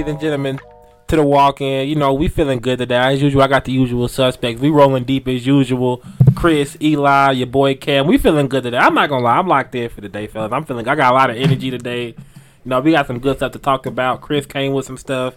back, ladies and gentlemen, to the walk-in. You know, we feeling good today. As usual, I got the usual suspects. We rolling deep as usual. Chris, Eli, your boy Cam. We feeling good today. I'm not gonna lie, I'm locked in for the day, fellas. I'm feeling. I got a lot of energy today. You know, we got some good stuff to talk about. Chris came with some stuff.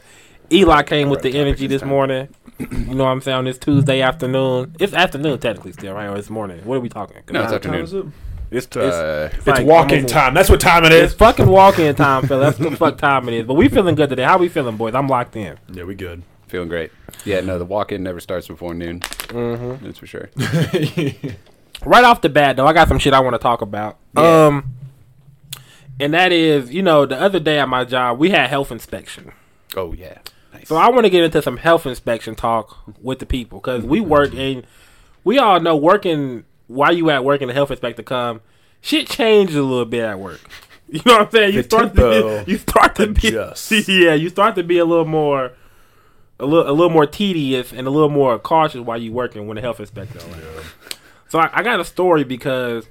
Eli came with the energy this morning. You know what I'm saying? On this Tuesday afternoon. It's afternoon technically still, right? Or it's morning. What are we talking? No, it's What afternoon. Is? It's, Uh, it's, It's like walk-in almost- time. That's what time it It's fucking walk-in time, fella. That's what the fuck time it is. But we feeling good today. How we feeling, boys? I'm locked in. Yeah, we good. feeling great. Yeah, no, the walk-in never starts before noon. Mm-hmm. That's for sure. Right off the bat, though, I got some shit I want to talk about. Yeah. Um, and that is, you know, the other day at my job, we had health inspection. Oh yeah, nice. So I want to get into some health inspection talk with the people because we work in, we all know working while you at work and the health inspector come, shit changes a little bit at work. You know what I'm saying? You The start to you start to be yeah, you start to be a little more a little a little more tedious and a little more cautious while you working when the health inspector around. So I, I got a story because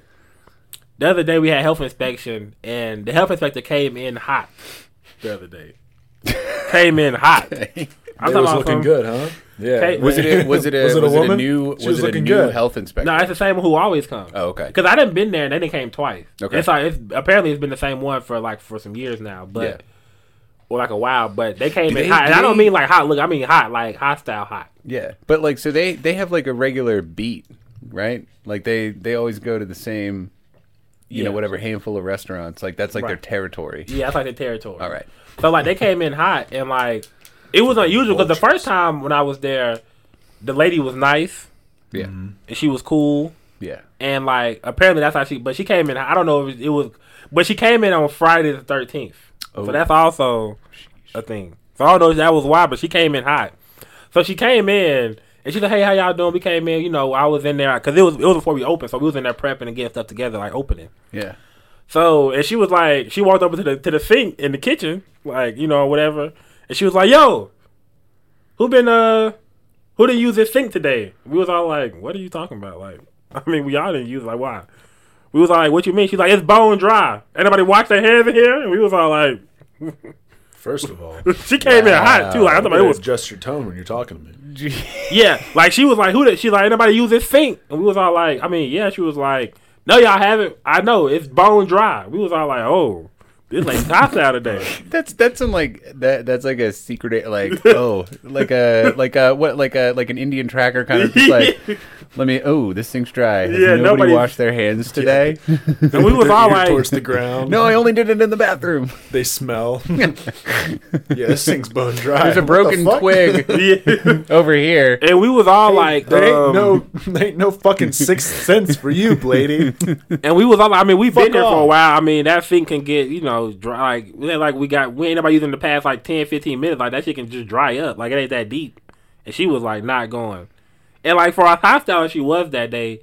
the other day we had health inspection and the health inspector came in hot the other day. came in hot. I'm It talking was looking some- good, huh? Yeah. Okay. was it a, was it a Was it a was it a woman? new She was, was it a looking new good. health inspector? No, it's the same one who always comes. Oh, okay. Because I didn't been there and they didn't came twice. Okay. It's like it's apparently it's been the same one for like for some years now, but Yeah. or like a while. But they came Do in they- hot, and do I don't mean like hot. Look, I mean hot, like hostile hot. Yeah, but like so they they have like a regular beat, right? Like they they always go to the same, you Yeah. know, whatever handful of restaurants. Like that's like their territory. Yeah, that's like their territory. All right. So like they came in hot and like it was unusual because the first time when I was there, the lady was nice Yeah. Mm-hmm. and she was cool Yeah. and like apparently that's how she. But she came in. I don't know if it was, but she came in on Friday the thirteenth. Oh. So that's also a thing. So I don't know if that was why, but she came in hot. So she came in and she said, "Hey, how y'all doing?" We came in. You know, I was in there because it was it was before we opened, so we was in there prepping and getting stuff together, like opening. Yeah. So and she was like, she walked over to the to the sink in the kitchen, like you know whatever, and she was like, "Yo, who been uh, who didn't use this sink today?" We was all like, "What are you talking about?" Like, I mean, we all didn't use it. Like, why? We was all like, "What you mean?" She's like, "It's bone dry." Anybody wash their hands in here? And we was all like, First of all, she came in hot too. Like, I thought it was adjust your tone when you're talking to me. yeah, like she was like, "Who did?" She like, "Anybody use this sink?" And we was all like, "I mean, yeah." She was like, "No, y'all haven't. I know it's bone dry." We was all like, "Oh, this like hostile today." That's that's some like that that's like a secret like oh like a like a what like a like an Indian tracker kind of just like let me oh this thing's dry. Has Yeah, nobody nobody- washed their hands today? And we was all like, towards the ground. no, I only did it in the bathroom. they smell. yeah, this thing's bone dry. There's a What the broken twig yeah. over here. and we was all like, There ain't um, no, there ain't no fucking sixth sense for you, Blady. and we was all. I mean, we've been Fuck there for a while. I mean, that thing can get you know dry. Like, we ain't like we got we ain't nobody using the past like 10, 15 minutes. Like that shit can just dry up. Like it ain't that deep. And she was like not going. And like for our hostile, she was that day.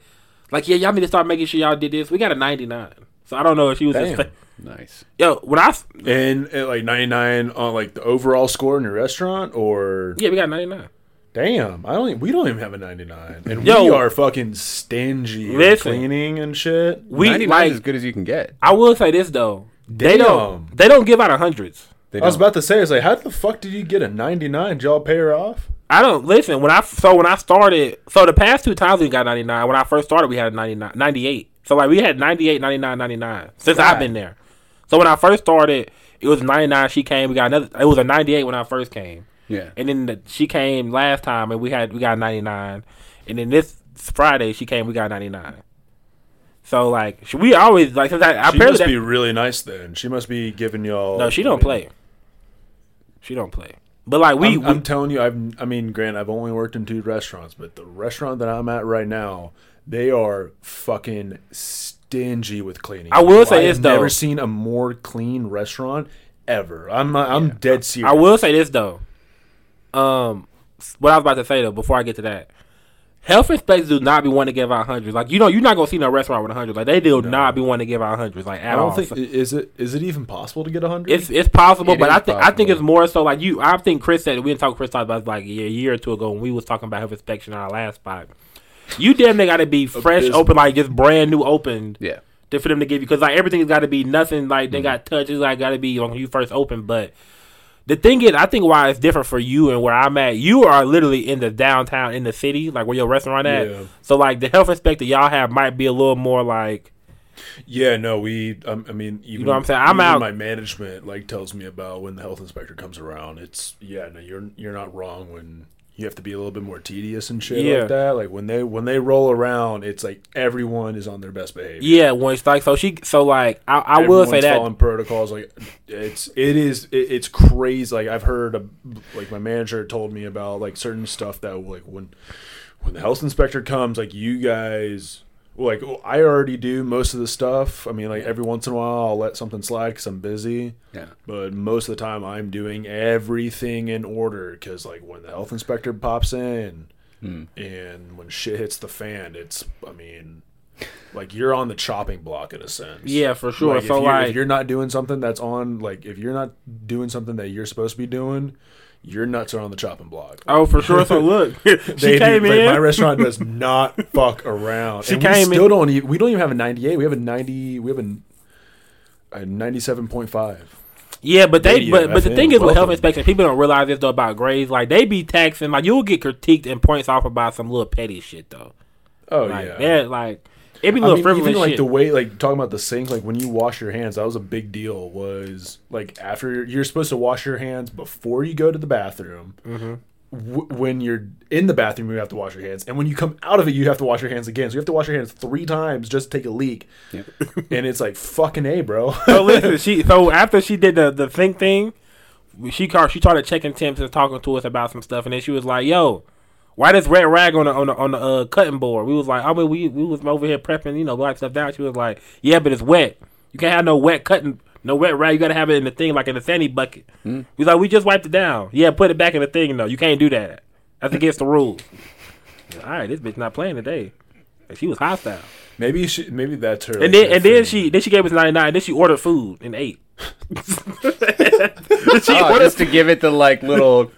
Like yeah, y'all need to start making sure y'all did this. We got a ninety nine. So I don't know if she was just Damn. Nice. yo when I s- And at like 99 on like the overall score in your restaurant, or yeah we got ninety nine. damn, I don't. We don't even have a 99, and Yo. we are fucking stingy. with Listen. cleaning and shit. We 99 like is as good as you can get. I will say this though. They Damn. don't they don't give out of hundreds. They I was don't. about to say, it's like, how the fuck did you get a 99? Did y'all pay her off? I don't listen when I so when I started so the past two times we got 99 when I first started we had 99 98 so like we had 98 99 99 since I've been there so when I first started it was 99 she came we got another it was a 98 when I first came yeah. and then the, she came last time and we had we got 99 and then this Friday she came we got 99 so like we always like since I, I She must that- be really nice then. She must be giving y'all. no she don't play she don't play but like we, I'm, we I'm telling you, I've. I mean, Grant, I've only worked in two restaurants, but the restaurant that I'm at right now, they are fucking stingy with cleaning. I will say I this, though. Never seen a more clean restaurant ever. I'm. I'm dead serious. I will say this though. Um, what I was about to say though, before I get to that, health inspectors do not be wanting to give out hundreds. Like you know, you're not gonna see no restaurant with a hundred. Like they do not be wanting to give out hundreds. Like at I don't all. think So is it is it even possible to get a hundred? it's it's possible, It but I think I think it's more so like you. I think Chris said we didn't talk. Chris talked about like a year or two ago when we was talking about health inspection on our last spot. You damn they got to be fresh, Abysmal. open, like just brand new opened. Yeah. to, for them to give you because like everything's got to be nothing like Mm. they got touches like got to be when you first open but the thing is, I think why it's different for you and where I'm at. You are literally in the downtown, in the city, like where your restaurant at. Yeah. So like the health inspector y'all have might be a little more like. Yeah, no, we. Um, I mean, even, know what I'm saying? I'm out- My management like tells me about when the health inspector comes around. It's yeah, no, you're you're not wrong when you have to be a little bit more tedious and shit Yeah. like that. Like when they when they roll around, it's like everyone is on their best behavior. Yeah, when it's like so she so like I, I will say that following protocols like it's it is it, it's crazy. Like I've heard of, like my manager told me about like certain stuff that like when when the health inspector comes, like you guys. Like I already do most of the stuff. I mean, like every once in a while, I'll let something slide because I'm busy. Yeah. But most of the time, I'm doing everything in order because, like, when the health inspector pops in Hmm. and when shit hits the fan, it's, I mean, like you're on the chopping block in a sense. Yeah, for sure. Like, if you're, like if you're not doing something that's on, like, if you're not doing something that you're supposed to be doing, your nuts are on the chopping block. oh for sure. So look, she They came do, like, in. my restaurant does not fuck around. She and came we in- still don't. Even, we don't even have a 98. We have a 90. We have a, a 97.5. Yeah, but they Radio, but but the thing is with health inspection, people don't realize this though about grades. Like they be taxing, like you'll get critiqued and points off about some little petty shit though. Oh Like yeah. they're like it be I little mean, frivolous even like shit. the way, like talking about the sink, like when you wash your hands, that was a big deal. Was like after you're supposed to wash your hands before you go to the bathroom. Mm-hmm. W- when you're in the bathroom, you have to wash your hands, and when you come out of it, you have to wash your hands again. So you have to wash your hands three times just to take a leak, Yep. and it's like fucking a, bro. so listen, she so after she did the the think thing, she called, she started checking temps and talking to us about some stuff, and then she was like, "Yo, why this red rag on the on the on the uh, cutting board?" We was like, "I mean, we we was over here prepping, you know, wipe stuff down." She was like, "Yeah, but it's wet. You can't have no wet cutting." No wet rag, you gotta have it in the thing like in the sani bucket. We was like, we just wiped it down. Yeah, put it back in the thing though. You can't do that. That's against the rules. All right, this bitch not playing today. She was hostile. maybe she, maybe that's her. And then and then she then she gave us ninety nine. Then she ordered food and ate. she Oh, ordered just to give it the like little.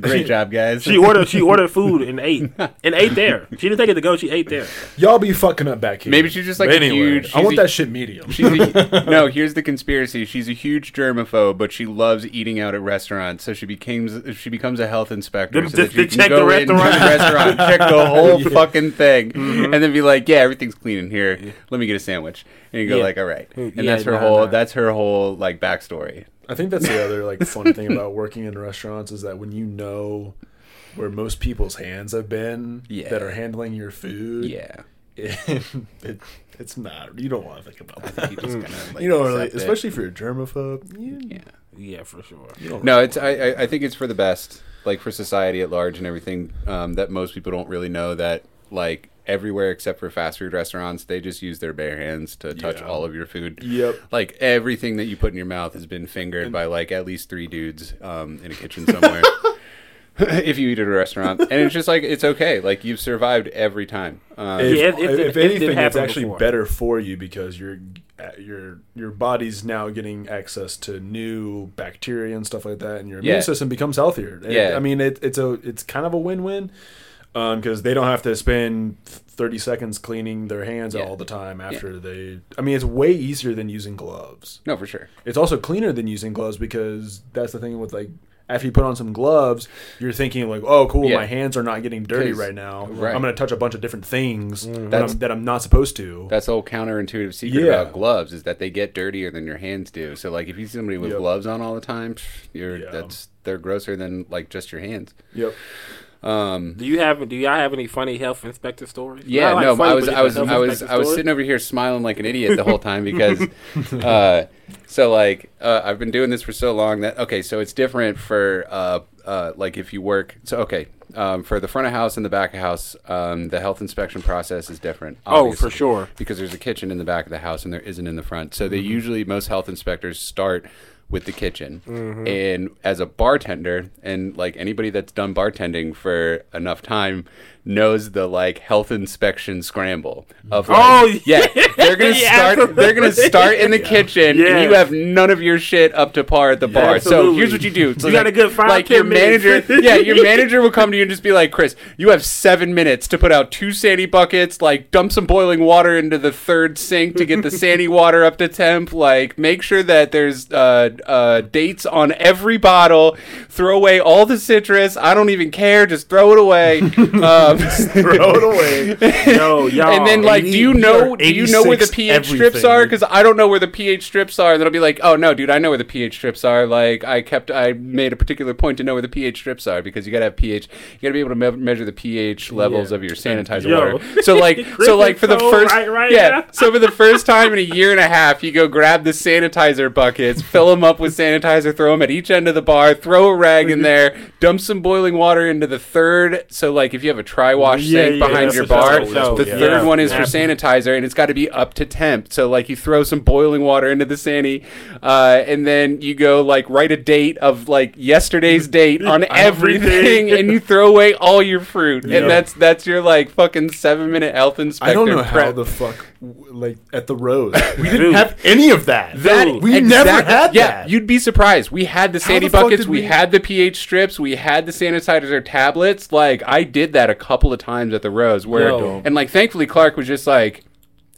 Great job, guys. she ordered she ordered food and ate and ate there. She didn't take it to go. She ate there. y'all be fucking up back here. Maybe she's just, like, But a anyway, huge- I want a- that shit medium. She's a, no. Here's the conspiracy. She's a huge germaphobe, but she loves eating out at restaurants. So she becomes she becomes a health inspector, To- so to- that she to can check go the into restaurant. the restaurant, check the whole Yeah. fucking thing, Mm-hmm. and then be like, "Yeah, everything's clean in here. Let me get a sandwich." And you go Yeah. like, "All right," and Yeah, that's her nah, whole nah. that's her whole like backstory. I think that's the other like fun thing about working in restaurants is that when you know where most people's hands have been Yeah. that are handling your food, Yeah, it, it, it's not. You don't want to think about that. you just kind of like you know, like, especially if you're a germaphobe. You, yeah. Yeah, for sure. you don't No, it's I, I I think it's for the best, like for society at large and everything. Um, that most people don't really know that like everywhere except for fast food restaurants, they just use their bare hands to touch Yeah. all of your food. Yep. Like everything that you put in your mouth has been fingered by like at least three dudes um, in a kitchen somewhere. if you eat at a restaurant, and it's just like it's okay. Like you've survived every time. Um, If, Yeah, it- it- if it- it anything, it's actually before. better for you because your your your body's now getting access to new bacteria and stuff like that, and your Yeah. immune system becomes healthier. And, Yeah. I mean it, it's a it's kind of a win win Um, because they don't have to spend thirty seconds cleaning their hands Yeah. all the time after they. I mean, it's way easier than using gloves. no, for sure. It's also cleaner than using gloves because that's the thing with like after you put on some gloves, you're thinking like, oh, cool, Yeah. my hands are not getting dirty right now. right. I'm going to touch a bunch of different things mm-hmm. that, I'm, that I'm not supposed to. That's the whole counterintuitive secret Yeah. about gloves is that they get dirtier than your hands do. So like if you see somebody with Yep. gloves on all the time, you're Yeah. that's they're grosser than like just your hands. Yep. Um, Do you have do y'all have any funny health inspector stories? yeah, like no, funny, I was, I was, I was, I was sitting over here smiling like an idiot the whole time because, uh, so like, uh, I've been doing this for so long that okay, so it's different for, uh, uh, like if you work. So okay, um, for the front of house and the back of house, um, the health inspection process is different. Oh, for sure. because there's a kitchen in the back of the house and there isn't in the front. So Mm-hmm. they usually most health inspectors start with the kitchen. Mm-hmm. And as a bartender and like anybody that's done bartending for enough time knows the like health inspection scramble of like, Oh, yeah, they're going to yeah, start they're going to start in the kitchen Yeah. and you have none of your shit up to par at the bar. So here's what you do. So You got a good five, like your minutes. manager yeah, your manager will come to you and just be like, Chris, you have seven minutes to put out two sani buckets, like dump some boiling water into the third sink to get the sani water up to temp, like make sure that there's uh put uh, dates on every bottle, throw away all the citrus. I don't even care. Just throw it away. um, Throw it away. Yo, y'all. and then like, do you know? Do you know where the 86 pH strips are? Because I don't know where the pH strips are. And then I'll be like, oh no, dude, I know where the pH strips are. Like I kept, I made a particular point to know where the pH strips are because you gotta have pH. You gotta be able to me- measure the pH levels Yeah. of your sanitizer Yo. water. So like, so like for the first, right right yeah. now. So for the first time in a year and a half, you go grab the sanitizer buckets, fill them up with sanitizer, throw them at each end of the bar, throw a rag in there, dump some boiling water into the third. So like if you have a tri-wash Yeah, sink yeah, behind your bar, what- the yeah. third one is for sanitizer, and it's got to be up to temp. So like you throw some boiling water into the sani, uh, and then you go like write a date of like yesterday's date on everything, and you throw away all your fruit, Yeah. and that's that's your like fucking seven minute health inspector. I don't know how the fuck like at the rose we didn't have any of that. That we never had yeah, that. You'd be surprised. We had the sani the buckets, we we- had the pH strips, we had the sanitizer tablets. Like I did that a couple of times at the Rose, where Yo. and like thankfully Clark was just like,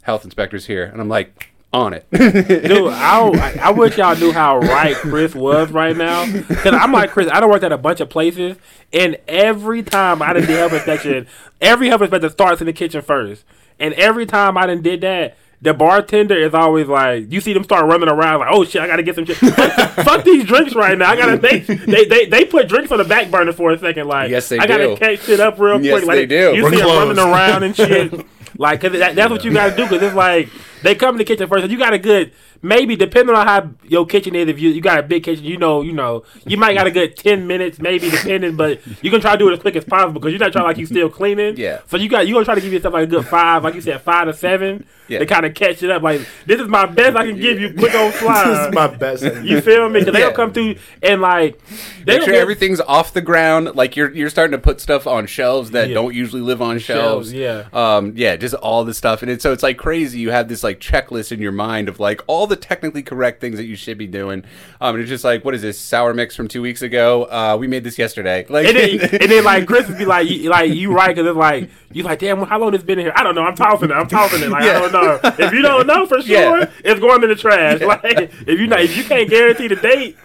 health inspector's here, and I'm like on it. Dude, I, I wish y'all knew how right Chris was right now. Because I'm like Chris. I don't work at a bunch of places, and every time I done did health inspection, every health inspector starts in the kitchen first, and every time I done did that. The bartender is always like, you see them start running around like, oh shit, I gotta get some shit. fuck, fuck these drinks right now. I gotta they, they they they put drinks on the back burner for a second. Like, Yes, they I gotta do. catch shit up real Yes, quick. Like, they do. You We're see them running around and shit. Like, cause that, that's what you gotta do. Cause it's like they come in the kitchen first, and you got a good maybe depending on how your kitchen is. If you you got a big kitchen, you know, you know, you might got a good ten minutes, maybe depending. But you can try to do it as quick as possible because you're not trying like you still cleaning. Yeah. So you got you gonna try to give yourself like a good five, like you said, five to seven, Yeah. to kind of catch it up. Like this is my best I can give you, quick on fly. this is my best. you feel me? Because they Yeah. don't come through and like they Make sure get- everything's off the ground. Like you're you're starting to put stuff on shelves that Yeah. don't usually live on shelves. Shelves, yeah. Um. Yeah. Just all this stuff, and it's so it's like crazy. You have this like checklist in your mind of like all the technically correct things that you should be doing. Um. And it's just like, what is this sour mix from two weeks ago? Uh. We made this yesterday. Like. And then, and then like Chris would be like, you, like you right because it's like you like, damn, how long this been in here? I don't know. I'm tossing it. I'm tossing it. Like Yeah. I don't know. If you don't know for sure, Yeah. it's going in the trash. Like if you not, if you can't guarantee the date,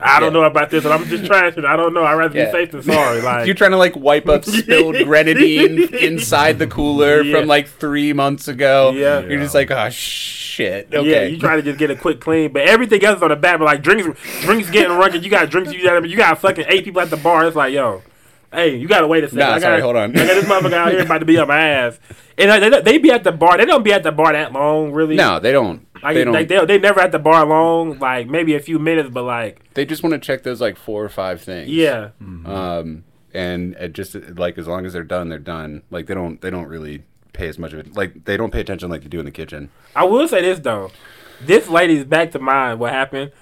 I don't Yeah. know about this, and I'm just trashing. I don't know. I'd rather Yeah. be safe than sorry. Like You're trying to like wipe up spilled grenadine inside the cooler Yeah. from like three months ago. Yeah. You're just like, oh shit. Okay. Yeah, you try to just get a quick clean, but everything else is on the back. But like drinks, drinks getting rugged. You got drinks. You got you got fucking eight people at the bar. It's like, yo, hey, you gotta wait a second. Nah, I sorry, gotta, hold on. I got this motherfucker out here about to be on my ass, and they, they be at the bar. They don't be at the bar that long, really. No, they don't. like, they don't. like they they never at the bar long. Like maybe a few minutes, but like they just want to check those like four or five things. yeah, um, and it just like as long as they're done, they're done. Like they don't they don't really pay as much of it. Like they don't pay attention like they do in the kitchen. I will say this though, this lady's back to mind. What happened?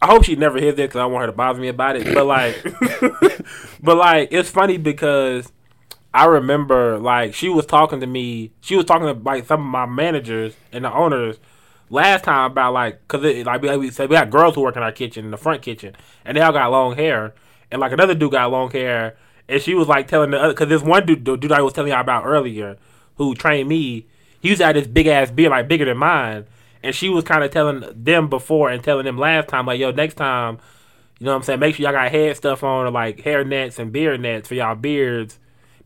I hope she never hears this because I want her to bother me about it. But like, but like, it's funny because I remember like she was talking to me. She was talking to like some of my managers and the owners last time about like because like we, like we said we had girls who work in our kitchen in the front kitchen and they all got long hair and like another dude got long hair and she was like telling the other because this one dude dude I was telling y'all about earlier who trained me he used to have this big ass beard like bigger than mine and she was kind of telling them before and telling them last time like yo next time you know what I'm saying make sure y'all got head stuff on or like hair nets and beard nets for y'all beards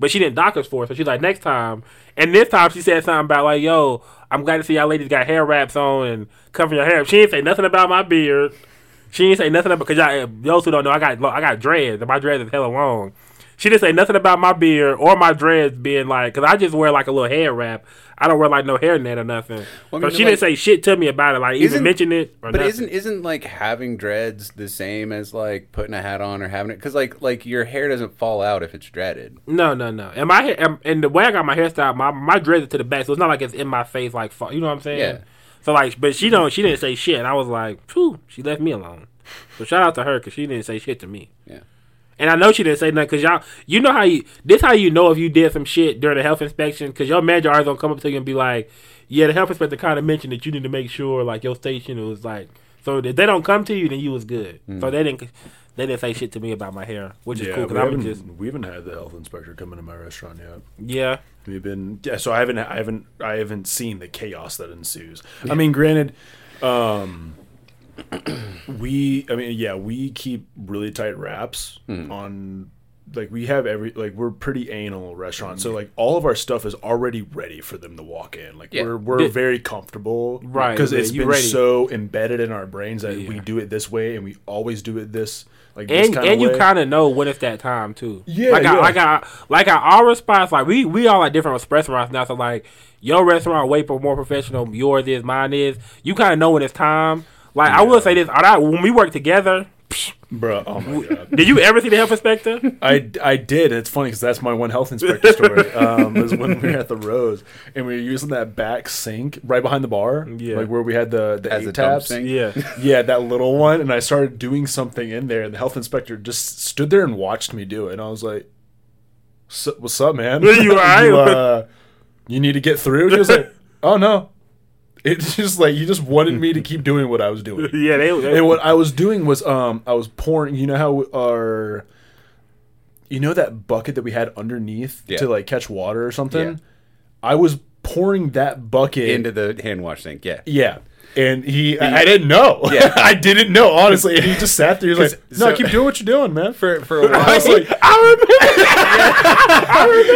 but she didn't dock us for it. So she's like, next time. And this time she said something about like, yo, I'm glad to see y'all ladies got hair wraps on and covering your hair. She didn't say nothing about my beard. She didn't say nothing about because y'all eh, those who don't know, I got I got dreads and my dreads is hella long. She didn't say nothing about my beard or my dreads being like, cause I just wear like a little hair wrap. I don't wear like no hairnet or nothing. Well, I so mean, she like- didn't say shit to me about it, like even mention it or But nothing. isn't isn't like having dreads the same as like putting a hat on or having it? Because like like your hair doesn't fall out if it's dreaded. No, no, no. And my hair, and the way I got my hairstyle, my my dreads are to the back, so it's not like it's in my face, like you know what I'm saying. Yeah. So like, but she don't. She didn't say shit. And I was like, phew, she left me alone. So shout out to her because she didn't say shit to me. Yeah. And I know she didn't say nothing because y'all, you know how you, this how you know if you did some shit during the health inspection because your manager always gonna come up to you and be like, yeah, the health inspector kind of mentioned that you need to make sure like your station was like, so if they don't come to you, then you was good. So they didn't, they didn't say shit to me about my hair, which is cool because I'm haven't, just, we haven't had the health inspector come into my restaurant yet. yeah. We've been yeah, so I haven't I haven't I haven't seen the chaos that ensues. I mean, granted, um, we i mean yeah we keep really tight wraps hmm. on like we have every like we're pretty anal restaurant so like all of our stuff is already ready for them to walk in like Yeah. we're we're Did- very comfortable Right, because yeah, it's you been ready. so embedded in our brains that we do it this way and we always do it this like this and kind and of you kind of know when it's that time too. Yeah, like yeah. I, like I like our, our spots. Like we we all like different restaurants now. So like your restaurant way pro- more professional. Yours is, mine is. You kind of know when it's time. Like I will say this: all right, when we work together, bro oh my god did you ever see the health inspector? I, I did. It's funny because that's my one health inspector story. Um, was when we were at the Rose and we were using that back sink right behind the bar, Yeah. like where we had the the As eight a taps. sink? yeah, Yeah, that little one. And I started doing something in there, and the health inspector just stood there and watched me do it. And I was like, "What's up, man? You all right? you, uh, you need to get through." He was like, "Oh no." It's just like you just wanted me to keep doing what I was doing. yeah. They, they And what I was doing was um I was pouring you know how our you know that bucket that we had underneath Yeah. to like catch water or something? Yeah. I was pouring that bucket Into the hand wash sink. Yeah. Yeah. And he I, I didn't know. Yeah. I didn't know, honestly. And he just sat there. He was like, No, so- keep doing what you're doing, man. For for a while. I was like, I remember.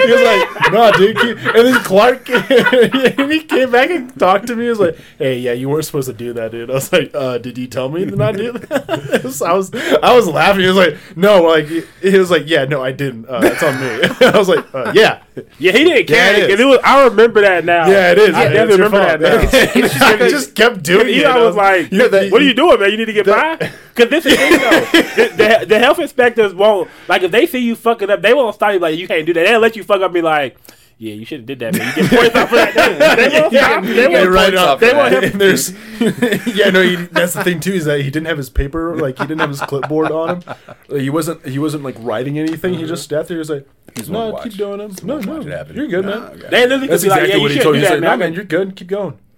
he was like, no, dude. Keep. And then Clark, came, he came back and talked to me. He was like, hey, yeah, you weren't supposed to do that, dude. I was like, uh, did you tell me to not do that? Was- I was, I was laughing. He was like, no, like, he was like, yeah, no, I didn't. Uh, that's on me. I was like, uh, yeah, Yeah, he didn't care. it is. it was, I remember that now. yeah, it is. I Yeah, definitely remember that now. I just kept doing it. I was like, you know, "What are you doing, man? You need to get by." Because this is the thing, though. the, the, the health inspectors won't like if they see you fucking up, they won't stop you like you can't do that. They'll let you fuck up, and be like, "Yeah, you should have did that, man. You get points off for that." They, they won't stop. They They won't write up. off They won't have, there's, yeah, no. He, that's the thing too is that he didn't have his paper, like he didn't have his clipboard on him. Like, he wasn't. He wasn't like writing anything. He mm-hmm. just sat there. He was like, He's "No, one keep doing it. No, no, it you're good, No, man." okay. They literally That's could be like, exactly "Yeah, you what he should told do me. He's that, like, "No, man." man, you're good. Keep going."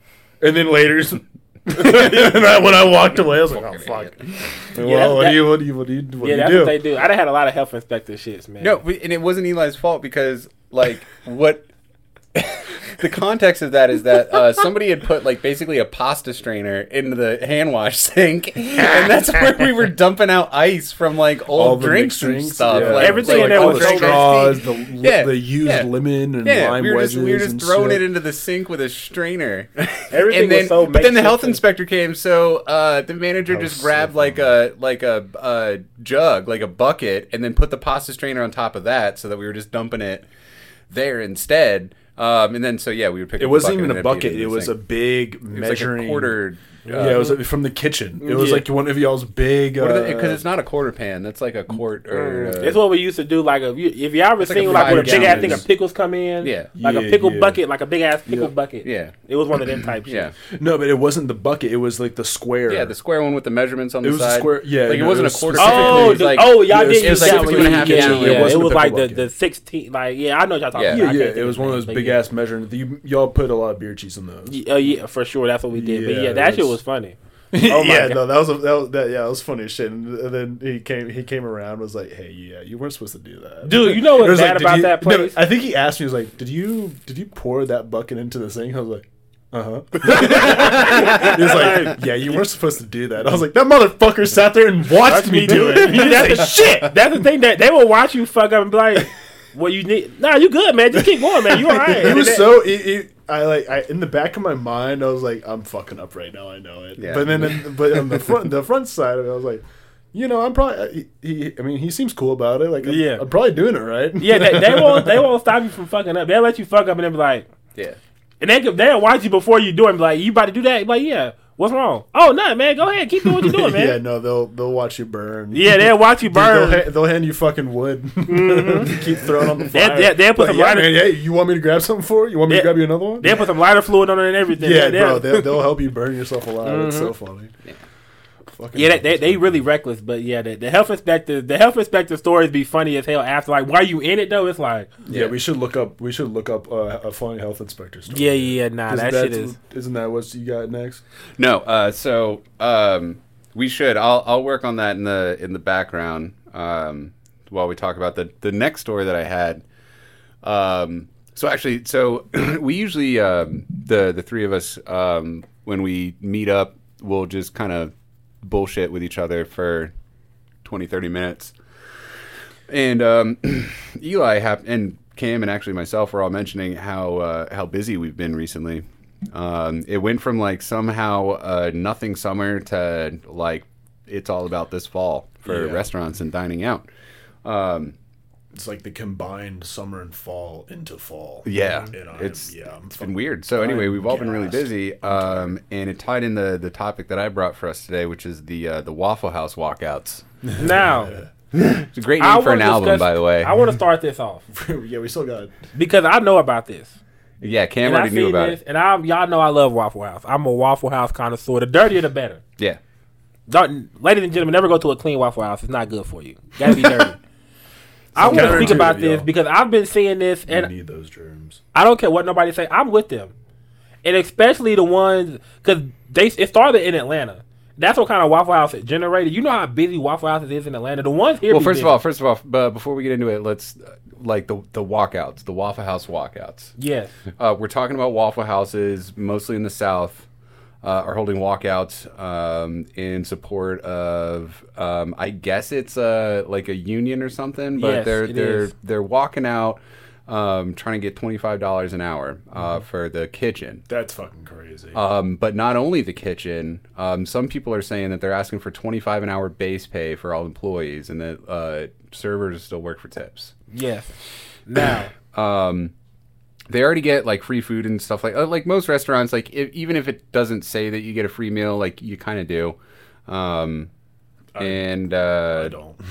And then later, I, when I walked away, I was like, "Oh fuck." Well, what that- do you? What do you? What do you? What Yeah, do that's you do? what they do. I done had a lot of health inspector shits, man. No, and it wasn't Eli's fault because like what the context of that is that uh, somebody had put like basically a pasta strainer into the hand wash sink, and that's where we were dumping out ice from like All old the drinks and drinks, stuff. yeah. Like, Everything like, in there all was the straws, the, Yeah, the used yeah. lemon and Yeah, lime we were just wedges. we were just and throwing shit. it into the sink with a strainer. Everything and then, was so but then the health makeshift inspector came, so uh, the manager That was just so grabbed like a like a, a jug, like a bucket, and then put the pasta strainer on top of that, so that we were just dumping it there instead. Um, and then so yeah, we would pick. It up wasn't even a bucket. It was a big It was like measuring a quarter. Yeah, it was from the kitchen. It was Yeah. like one of y'all's big. Because uh, it's not a quarter pan. That's like a quart or. Uh, That's what we used to do. Like, if you, if y'all ever It's like a seen like when a five big ass thing gallons. of pickles come in, Yeah. like a pickle yeah. bucket, like a big ass pickle Yeah. bucket. yeah, it was one of them type shit. yeah, no, but it wasn't the bucket. It was like the square. yeah. The square one with the measurements on It the was a side. square- yeah, like it no, wasn't it a quarter. specifically- pan, Oh, was the, like, oh, y'all yeah, it did it was use like that two one. and a half gallon. yeah. It It wasn't was like pickle the bucket. the sixteen. Like, yeah, I know what y'all talking Yeah. about. yeah, I can't think It of was the one of name, those but big yeah. ass measuring. You, y'all put a lot of beer cheese in those. Yeah, Oh yeah, for sure. That's what we did. but Yeah, yeah, that shit it's- was funny. Oh my yeah, God. no, that was a, that was that. Yeah, it was funny as shit. And then he came, he came around, was like, "Hey, yeah, you weren't supposed to do that, Dude, you know what's It was bad "Did about you-" that no, place? I think he asked me, he was like, "Did you did you pour that bucket into the sink?" I was like, "Uh huh." he was like, "Yeah, you weren't supposed to do that." I was like, "That motherfucker sat there and watched me do it." He didn't say shit. That's the thing that they will watch you fuck up and be like, "Well, you need nah, you good, man. Just keep going, man. You all right." He And was then- so. He, he, I like. I in the back of my mind, I was like, "I'm fucking up right now. I know it." Yeah. But then, in, but on the front, the front side of it, I was like, "You know, I'm probably." He, he, I mean, he seems cool about it. Like, I'm, Yeah. I'm probably doing it right. Yeah, they, they won't they won't stop you from fucking up. They'll let you fuck up and then be like, yeah. and they they'll watch you before you do it and be like, "You about to do that?" Be like, yeah. What's wrong? Oh, nothing, man. Go ahead, keep doing what you're doing, man. yeah, no, they'll they'll watch you burn. Yeah, they'll watch you Dude, burn. They'll, ha- they'll hand you fucking wood. Mm-hmm. Keep throwing on the They- fire. they- they'll put Like, some yeah, lighter- man, hey, you want me to grab something for you? You want me They- to grab you another one? They'll put some lighter fluid on it and everything. yeah, They'll- bro. They'll, they'll help you burn yourself alive. It's so mm-hmm. funny. Fucking Yeah, they, they, they really reckless, but yeah, the, the health inspector, the health inspector stories be funny as hell. After like, while you in it though, it's like, Yeah, we should look up. We should look up uh, a funny health inspector story. yeah, yeah, nah, Isn't that shit is. Isn't that what you got next? No, uh, so um, we should. I'll I'll work on that in the in the background um, while we talk about the the next story that I had. Um, so actually, so we usually um, the the three of us um, when we meet up, we'll just kind of bullshit with each other for 20, 30 minutes. And um, Eli hap- and Cam and actually myself were all mentioning how uh, how busy we've been recently. Um, it went from like somehow uh, nothing summer to like it's all about this fall for Yeah. restaurants and dining out. Um, It's like the combined summer and fall into fall. Yeah, And I'm- it's yeah, I'm it's fucking- been weird. So anyway, we've all been really busy, um, and it tied in the the topic that I brought for us today, which is the uh, the Waffle House walkouts. Now, It's a great I name for an wanna album, discuss- by the way. I want to start this off yeah, we still got. because I know about this. yeah, Cam And already knew about this, it. and I y'all know I love Waffle House. I'm a Waffle House connoisseur. The dirtier, the better. Yeah, Don't, ladies and gentlemen, never go to a clean Waffle House. It's not good for you. Gotta be dirty. I want to speak about this yo. because I've been seeing this, You and need those germs. I don't care what nobody say. I'm with them, and especially the ones because they it started in Atlanta. That's what kind of Waffle House it generated. You know how busy Waffle Houses is in Atlanta. The ones here. Well, be first of all, first of all, but before we get into it, let's uh, like the the walkouts, the Waffle House walkouts. yes, Uh, we're talking about Waffle Houses, mostly in the South, uh, are holding walkouts um, in support of, um, I guess it's uh, like a union or something, but Yes, they're it they're is. they're walking out, um, trying to get twenty five dollars an hour uh, for the kitchen. That's fucking crazy. Um, but not only the kitchen. Um, some people are saying that they're asking for twenty five an hour base pay for all employees, and that uh, servers still work for tips. yes. Now, Um, they already get like free food and stuff like uh, like most restaurants. Like if, even if it doesn't say that you get a free meal, like you kind of do. Um, I- and I uh, don't.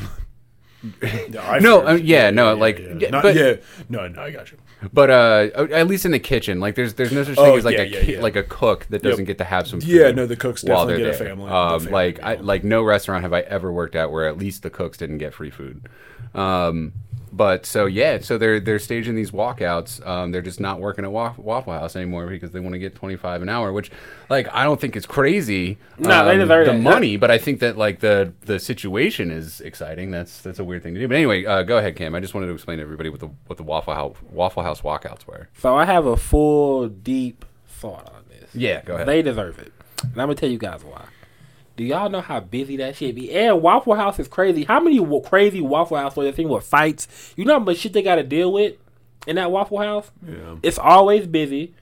Yeah, I No, first- um, yeah, no, like, yeah. yeah, Not- but- yeah, no, no, I got you. but uh, at least in the kitchen, like there's there's no such thing Oh, as like yeah, a yeah, ki- yeah. like a cook that doesn't get to have some. Yeah, no, the cooks definitely get a family- Um, family like I like no restaurant have I ever worked at where at least the cooks didn't get free food. Um, but so yeah, so they're they're staging these walkouts. Um, they're just not working at Waffle House anymore because they want to get twenty five an hour, which like I don't think is crazy. No, they um, the money, but I think that like the the situation is exciting. That's that's a weird thing to do. But anyway, uh, go ahead, Cam. I just wanted to explain to everybody what the what the Waffle House Waffle House walkouts were. so I have a full, deep thought on this. Yeah, go ahead. They deserve it. And I'm gonna tell you guys why. Do y'all know how busy that shit be? And Waffle House is crazy. How many crazy Waffle House stores thing with fights? You know how much shit they got to deal with in that Waffle House? Yeah. It's always busy.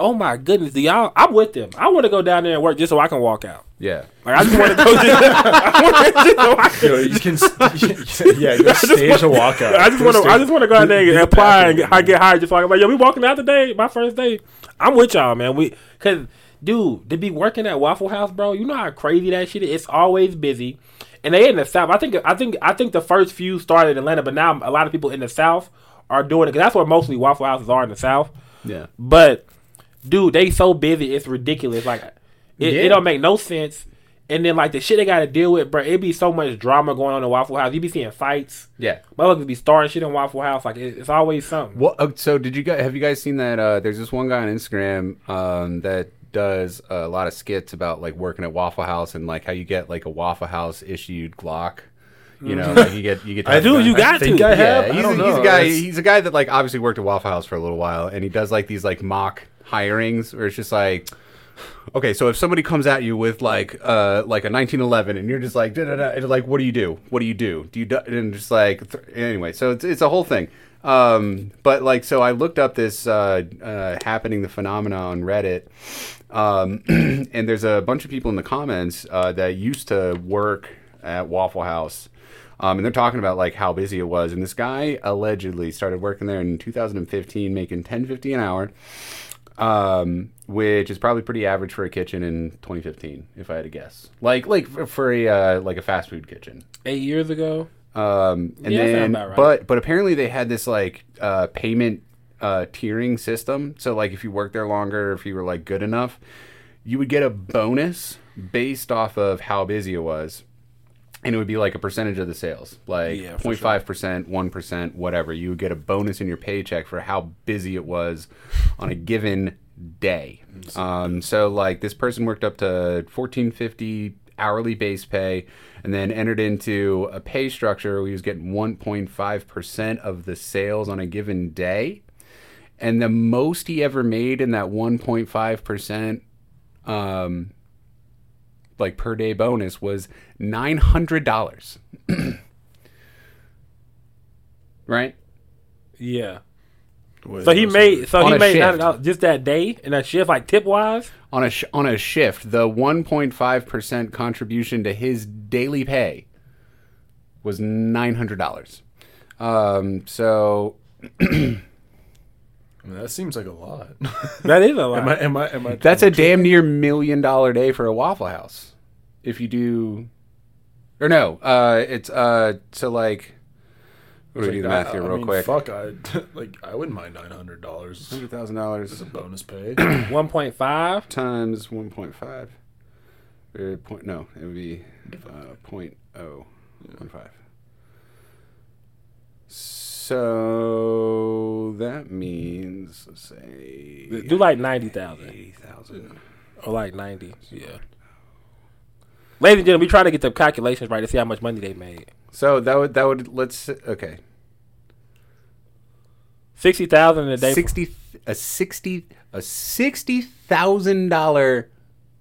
Oh my goodness, do y'all? I'm with them. I want to go down there and work just so I can walk out. yeah. Like I just want to go. Just, I just so I can- Yo, you can, yeah, go stage a walkout. I just want to. I just want to go out there and apply and get, I get hired. Just like, yo, we walking out today. My first day. I'm with y'all, man. We because dude, to be working at Waffle House, bro. You know how crazy that shit is. It's always busy, and they in the south. I think. I think. I think the first few started in Atlanta, but now a lot of people in the south are doing it because that's where mostly Waffle Houses are in the south. Yeah. But dude, they so busy, it's ridiculous. Like it, Yeah. it don't make no sense. And then like the shit they got to deal with, bro. It be so much drama going on in Waffle House. You be seeing fights. Yeah. Motherfuckers be starting shit in Waffle House. Like it, it's always something. What? Uh, so did you guys have you guys seen that? Uh, there's this one guy on Instagram um, that does a lot of skits about like working at Waffle House and like how you get like a Waffle House issued Glock. You know, like you get you get. to I have a Dude, gun. you got think to. I Yeah, have. I he's, don't a, he's a guy. That's- He's a guy that like obviously worked at Waffle House for a little while, and he does like these like mock hirings where it's just like, okay, so if somebody comes at you with like uh like a 1911, and you're just like, da, da, da, and like, what do you do? What do you do? Do you do? and just like th- anyway, so it's it's a whole thing. Um, but like, so I looked up this uh, uh happening the phenomena on Reddit. Um, and there's a bunch of people in the comments uh, that used to work at Waffle House. Um, and they're talking about like how busy it was. And this guy allegedly started working there in 2015, making 10.50 an hour, um, which is probably pretty average for a kitchen in 2015, if I had to guess. Like like for, for a uh, like a fast food kitchen. Eight years ago. Um, and Yeah, then, right. but but apparently they had this like uh, payment uh, tiering system. So like if you worked there longer, if you were like good enough, you would get a bonus based off of how busy it was. And it would be like a percentage of the sales, like Yeah, 0.5 percent, one percent, whatever. You would get a bonus in your paycheck for how busy it was on a given day. Um, so like this person worked up to fourteen fifty hourly base pay, and then entered into a pay structure where he was getting one point five percent of the sales on a given day, and the most he ever made in that one point five percent um, like per day bonus was nine hundred dollars. right? Yeah. Wait, So he made so On he made shift. $9 just that day and that shift like tip wise. On a sh- on a shift, the one point five percent contribution to his daily pay was nine hundred dollars. Um, so I mean, that seems like a lot. That is a lot. am I? Am I? Am I? That's a damn near million dollar day for a Waffle House. If you do, or no, uh, it's uh, so like, what do we do the math here I real mean, quick? Fuck, I like. I wouldn't mind nine hundred dollars Hundred thousand dollars is a bonus pay. One point five. times one point five. Or point no, it would be uh, point oh one five. So that means let's say Do like ninety thousand eighty thousand. or like ninety. Yeah. Ladies and gentlemen, we try to get the calculations right to see how much money they made. So that would that would let's okay Sixty thousand a day. sixty a sixty a sixty thousand dollar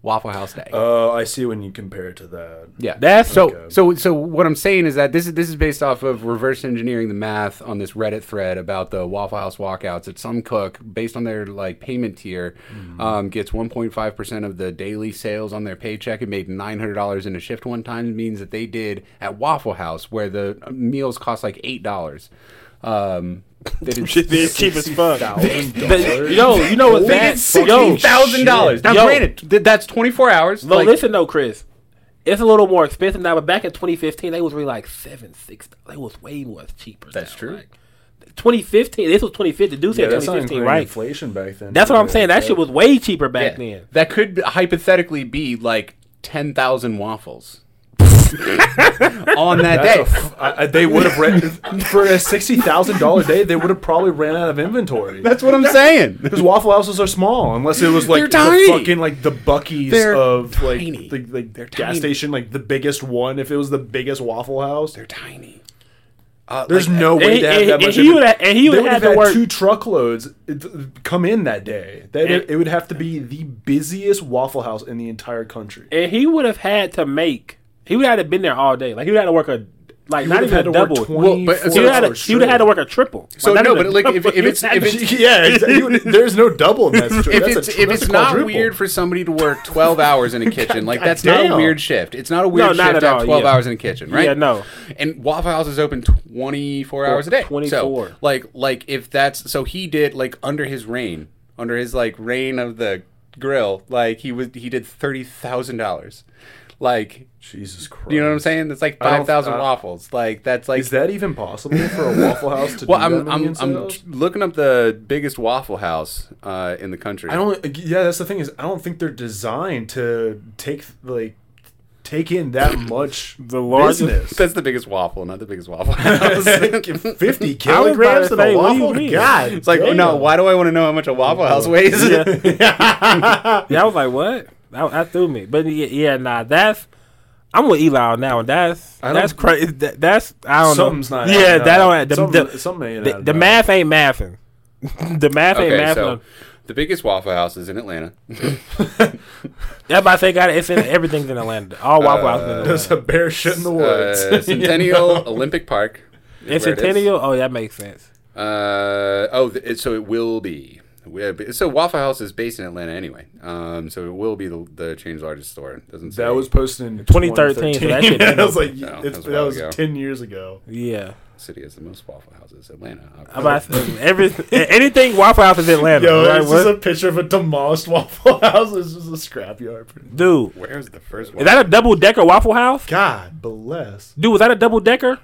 Waffle House day. Oh, I see when you compare it to that. yeah, That's- so Okay. so so. What I'm saying is that this is this is based off of reverse engineering the math on this Reddit thread about the Waffle House walkouts. That some cook, based on their like payment tier, um, gets 1.5 percent of the daily sales on their paycheck and made 900 dollars in a shift one time. Means that they did at Waffle House where the meals cost like eight dollars. Um, they did They're cheap as fuck. Thousand But, dollars. yo, you know what? They That, did sixteen yo, thousand dollars. Now, Yo. granted, th- that's twenty four hours. no, like- listen though, Chris. It's a little more expensive now, but back in 2015, they was really like seven, six. They was way more cheaper. That's now, true. Like, 2015. This was 2015. The dude yeah, that's not 2015, including right? inflation back then. That's what I'm saying. That shit was way cheaper back Yeah. then. That could hypothetically be like ten thousand waffles on that day. a f- I- I- they would have ran for a sixty thousand dollar day. They would have probably ran out of inventory. That's what I'm saying. Because Waffle Houses are small, unless it was like They're the tiny. fucking like the Buc-ee's They're of like tiny. the like They're gas tiny. station, like the biggest one. If it was the biggest Waffle House, They're tiny. Uh, there's like, no way he- to have and- that and much. he would have- and he would would have have to had work. two truckloads come in that day. That And- it would have to be the busiest Waffle House in the entire country. and he would have had to make. He would have had to been there all day. Like he would have had to work a like He not even had a to work double. Well, but- so he would have had to, he would have had to work a triple. So Like, no, but like, if- if it's- if to- it's- yeah, exactly. Would- there's no double in that. That's if a it's tr- if that's it's not quadruple. weird for somebody to work 12 hours in a kitchen, like that's not a weird shift. It's not a weird No, not shift at to have 12 yeah. hours in a kitchen, right? Yeah, no. And Waffle House is open 24 hours a day. 24. So, like like if that's so he did like under his reign, under his like reign of the grill, like he was he did $30,000. Like Jesus Christ. you know what I'm saying? It's like 5,000 uh, waffles. Like that's like Is that even possible for a Waffle House to well, do I'm that I'm I'm looking up the biggest Waffle House uh, in the country. I don't. Yeah, that's the thing is, I don't think they're designed to take like take in that much The largest- business. That's the biggest waffle, not the biggest waffle house. Fifty I was kilograms about to of a say, what do you waffle. mean? God, It's like, damn. no, why do I want to know how much a Waffle House weighs? yeah, I was like, what? That, that threw me. But yeah, yeah, nah, that's. I'm with Eli on now, and that's that's crazy. That, that's I don't Something's know. not. Yeah, adding that don't. The, something, the, something ain't the, the math ain't mathing. the math ain't Okay, mathing. so the biggest Waffle House is in Atlanta. That's about to say, got it. It's in everything's in Atlanta. All Waffle Houses in Atlanta. There's a bear shit in the woods. Uh, Centennial Olympic Park. is It's where. Centennial. Oh, that makes sense. Uh, oh, th- so it will be. We- So Waffle House is based in Atlanta anyway. Um, so it will be the, the chain's largest store. It doesn't say. that was posted in 2013, so that shit been was like, No, that was that was ten years ago. Yeah. city has the most Waffle Houses. Atlanta. I'm about every anything Waffle House is in Atlanta. Yo, right? it's What? just a picture of a demolished Waffle House. It's just a scrapyard. Dude, Where's the first one? is that a double decker Waffle House? God bless. Dude, was that a double decker?